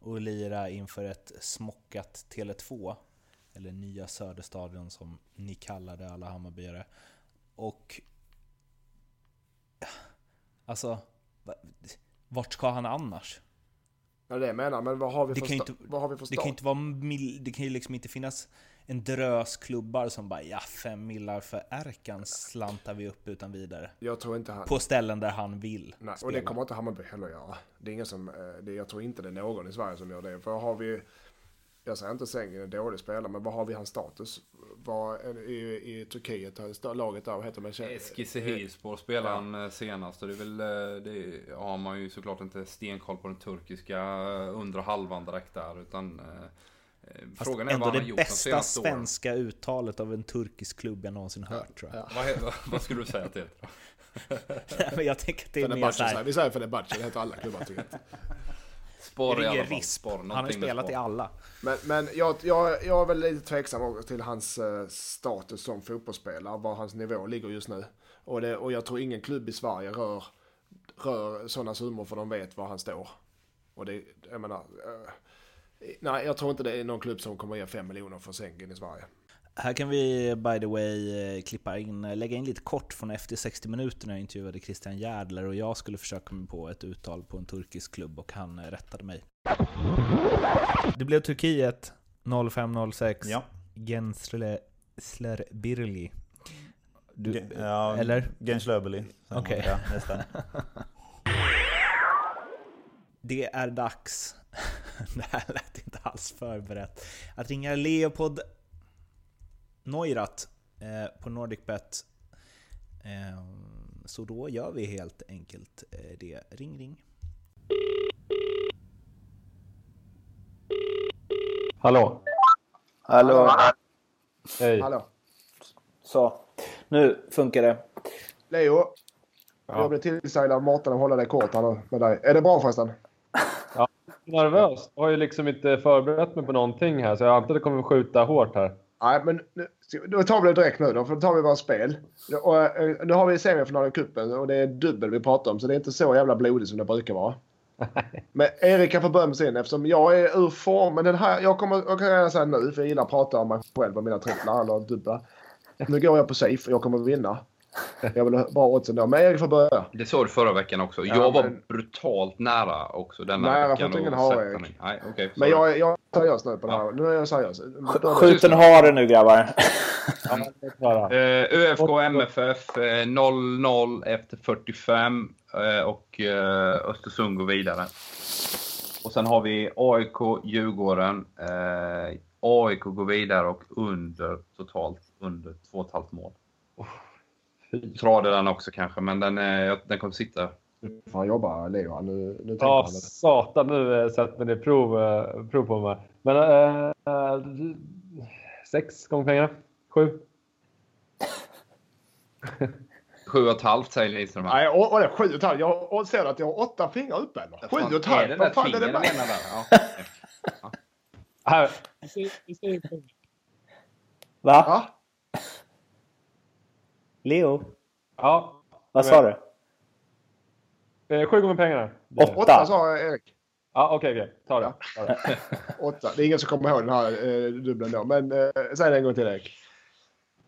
att lira inför ett smockat Tele2, eller nya Söderstadion som ni kallar det alla Hammarbyare. Och Alltså, vart ska han annars? Ja, det jag menar, men vad har vi Det för, kan inte- vad har vi för Det kan start? inte vara mil, det kan ju liksom inte finnas en drös klubbar som bara ja, fem millar för Erkan slantar vi upp utan vidare. Jag tror inte han... På ställen där han vill Nej, och spela. det kommer inte Hammarby heller göra. Det är ingen som, eh, det, jag tror inte det är någon i Sverige som gör det. För har vi, jag säger inte Sängen är en dålig spelare, men vad har vi hans status? Vad, i, I Turkiet, laget där, vad heter det? Eskişehirspor spelade han eh, senast och det är väl, eh, det har man ju såklart inte stenkoll på den turkiska eh, undre halvan direkt där utan Fast Frågan är ändå vad han det gjort bästa senaste åren. svenska uttalet av en turkisk klubb jag någonsin hört tror jag. Vad, he- vad, vad skulle du säga till <laughs> det? Men jag tänker att det är mer såhär, säger- vi säger Fenerbahce, det heter alla klubbar tycker jag. Det i alla fall. risp. Spara Han har ju spelat i alla. Men, men jag, jag, jag är väl lite tveksam till hans eh, status som fotbollsspelare, var hans nivå ligger just nu. Och, det, och jag tror ingen klubb i Sverige rör, rör sådana summor för de vet var han står. Och det, jag menar, eh, nej jag tror inte det är någon klubb som kommer ge 5 miljoner för Sengen i Sverige. Här kan vi by the way eh, klippa in, eh, lägga in lite kort från efter 60 minuter när jag intervjuade Christian Järdler och jag skulle försöka mig på ett uttal på en turkisk klubb och han eh, rättade mig. Det blev Turkiet 0506 Ja. Gensler Birli. Du, ja, eller? Genslöbeli. Okej. Ja, nästan. <laughs> Det är dags, <laughs> det här lät inte alls förberett, att ringa Leopold Neurath eh, på NordicBet. Eh, så då gör vi helt enkelt eh, det. Ring ring. Hallå? Hallå! Hej. Hallå? Så, nu funkar det. Leo? Jag blev tillsagd av Mårten att hålla dig kort med dig. Är det bra förresten? Nervös. Jag har ju liksom inte förberett mig på någonting här så jag antar att det kommer skjuta hårt här. Nej, men nu, då tar vi det direkt nu då, för då tar vi våra spel. Och, eh, nu har vi semifinal i cupen och det är dubbel vi pratar om, så det är inte så jävla blodigt som det brukar vara. <laughs> Men Erik kan få börja med sin eftersom jag är ur form. Men den här, jag, kommer, jag kan gärna säga nu, för jag gillar att prata om mig själv och mina tripplar eller dubbla. Nu går jag på safe och jag kommer vinna. Jag vill ha bra odds ändå. Men Erik får börja. Det sa du förra veckan också. Ja, jag var men- brutalt nära också denna jag veckan. får ingen ha, Erik. mig. Nej, okej. Men jag, jag är seriös nu på det här. Nu är jag seriös. Skjut en hare nu grabbar. Klara. Eh, ÖFK MFF eh, 0-0 efter 45 eh, och eh, Östersund går vidare. Och sen har vi AIK Djurgården. AIK går vidare och under totalt under 2,5 mål. Fy. Trade den också kanske, men den, eh, den kommer sitta. Nu får han jobba, Leo. Nu, nu Ja, han det. satan nu eh, sätter ni prov, eh, prov på mig. Men eh, sex gånger pengarna? Sju? <laughs> Sju och ett halvt säger Lidström. Nej, och, och det är sju och ett halvt. Jag och ser att jag har åtta fingrar uppe. Eller? Sju och ett Fan, Är halvt. det Vad där fan är det fingret där? <laughs> Ja. Här. Va? Va? Leo? Ja. Vad sa du? Eh, Sju gånger pengarna. Åtta. Åtta sa Erik. Ja, okej, okej. Ta det. Ta det. <laughs> Åtta. Det är ingen som kommer ihåg den här eh, dubbeln då. Men eh, säg det en gång till Erik.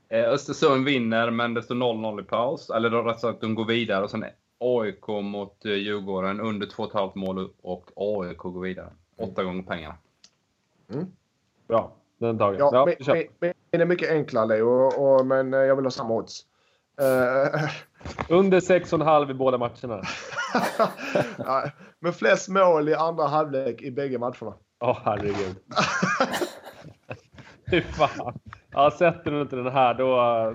Eh, Östersund vinner, men det står 0-0 i paus. Eller då rätt sagt, de går vidare. Och sen AIK mot eh, Djurgården under 2,5 mål och AIK går vidare. Åtta gånger pengarna. Bra. Den tagen. Ja, Ja, min, min, min är mycket enklare Leo, och, och, men eh, jag vill ha samma odds. Eh, <laughs> Under 6,5 i båda matcherna. <laughs> ja, men flest mål i andra halvlek i bägge matcherna. Åh, herregud. <laughs> Fy fan. Ja, sätter du inte den här då,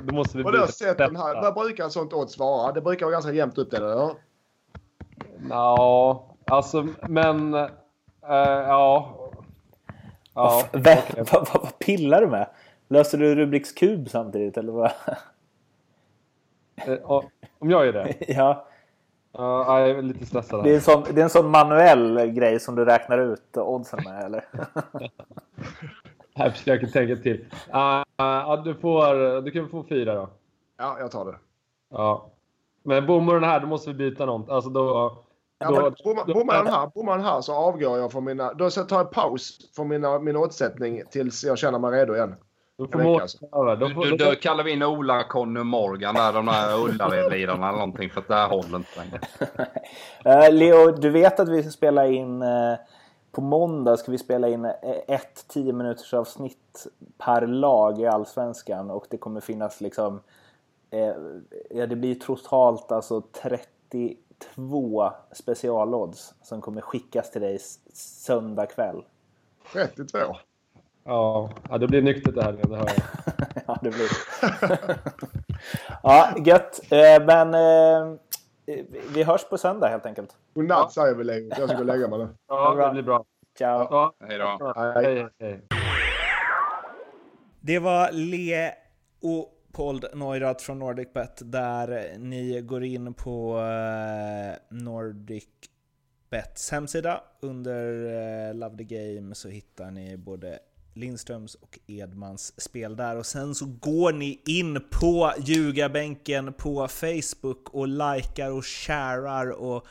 då måste vi Och då har byta sett den här. Vad brukar sånt odds vara? Det brukar vara ganska jämnt upp det eller? Ja, alltså, men... eh, ja. Ja, Vad- vad pillar du med? Löser du Rubiks kub samtidigt eller vad? Eh, Om jag är det? <laughs> ja, Ja, jag är lite stressad det är, en sån, det är en sån manuell grej som du räknar ut oddsen med eller? <laughs> Jag försöker tänka till. Ah, ah, du, får, du kan få fyra då. Ja, jag tar det. Ja. Men bommar den här, då måste vi byta något. Alltså då... Ja, då, men bommar- Bommar den här, bommar den här så avgår jag från mina... Då tar jag paus från mina, min oddsättning tills jag känner mig redo igen. Då får alltså. kallar vi in Ola, Conny och Morgan där, de där Ullared-lirarna eller någonting. För att det här håller inte längre. <laughs> Eh, Leo, du vet att vi ska spela in eh, på måndag ska vi spela in eh, ett 10 minuters avsnitt per lag i Allsvenskan och det kommer finnas liksom eh, ja, det blir totalt alltså 32 specialodds som kommer skickas till dig söndag kväll. 32. Ja, ja, det blir nyktert det här. Det hör jag. <laughs> ja, det blir <laughs> Ja, gött. Eh, men eh, vi hörs på söndag helt enkelt. Godnatt säger vi Leo. Jag ska gå och lägga mig nu. Ja, det blir bra. Ciao! Ja, Hej då. Hej. hej. Det var Leopold Neurath från NordicBet där ni går in på eh, NordicBets hemsida. Under Love the Game så hittar ni både Lindströms och Edmans spel där och sen så går ni in på ljugarbänken på Facebook och likar och sharar och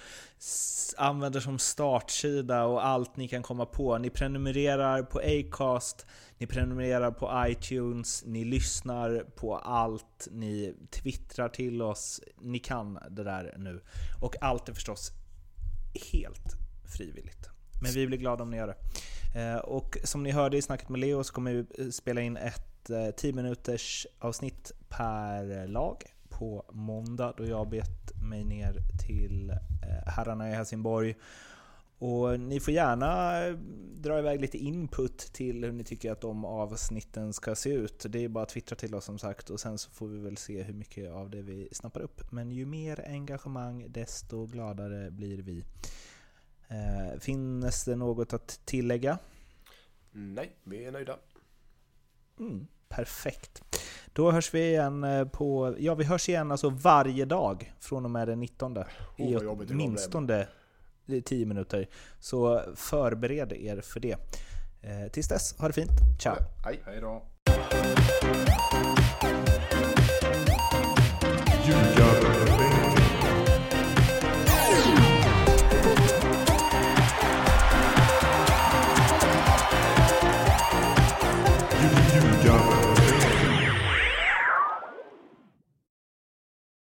använder som startsida och allt ni kan komma på. Ni prenumererar på Acast, ni prenumererar på iTunes, ni lyssnar på allt, ni twittrar till oss, ni kan det där nu. Och allt är förstås helt frivilligt. Men vi blir glada om ni gör det. Eh, och som ni hörde i snacket med Leo så kommer vi eh, spela in ett eh, 10 minuters avsnitt per lag på måndag då jag bet mig ner till herrarna i Helsingborg. Och ni får gärna dra iväg lite input till hur ni tycker att de avsnitten ska se ut. Det är bara att twittra till oss som sagt och sen så får vi väl se hur mycket av det vi snappar upp. Men ju mer engagemang desto gladare blir vi. Eh, finns det något att tillägga? Nej, vi är nöjda. Mm, perfekt. Då hörs vi igen eh, på... Ja, vi hörs igen alltså varje dag från och med den 19. I vad jobbigt det kommer åtminstone 10 minuter. Så förbered er för det. Eh, tills dess, ha det fint. Ciao! Hej. Hej då.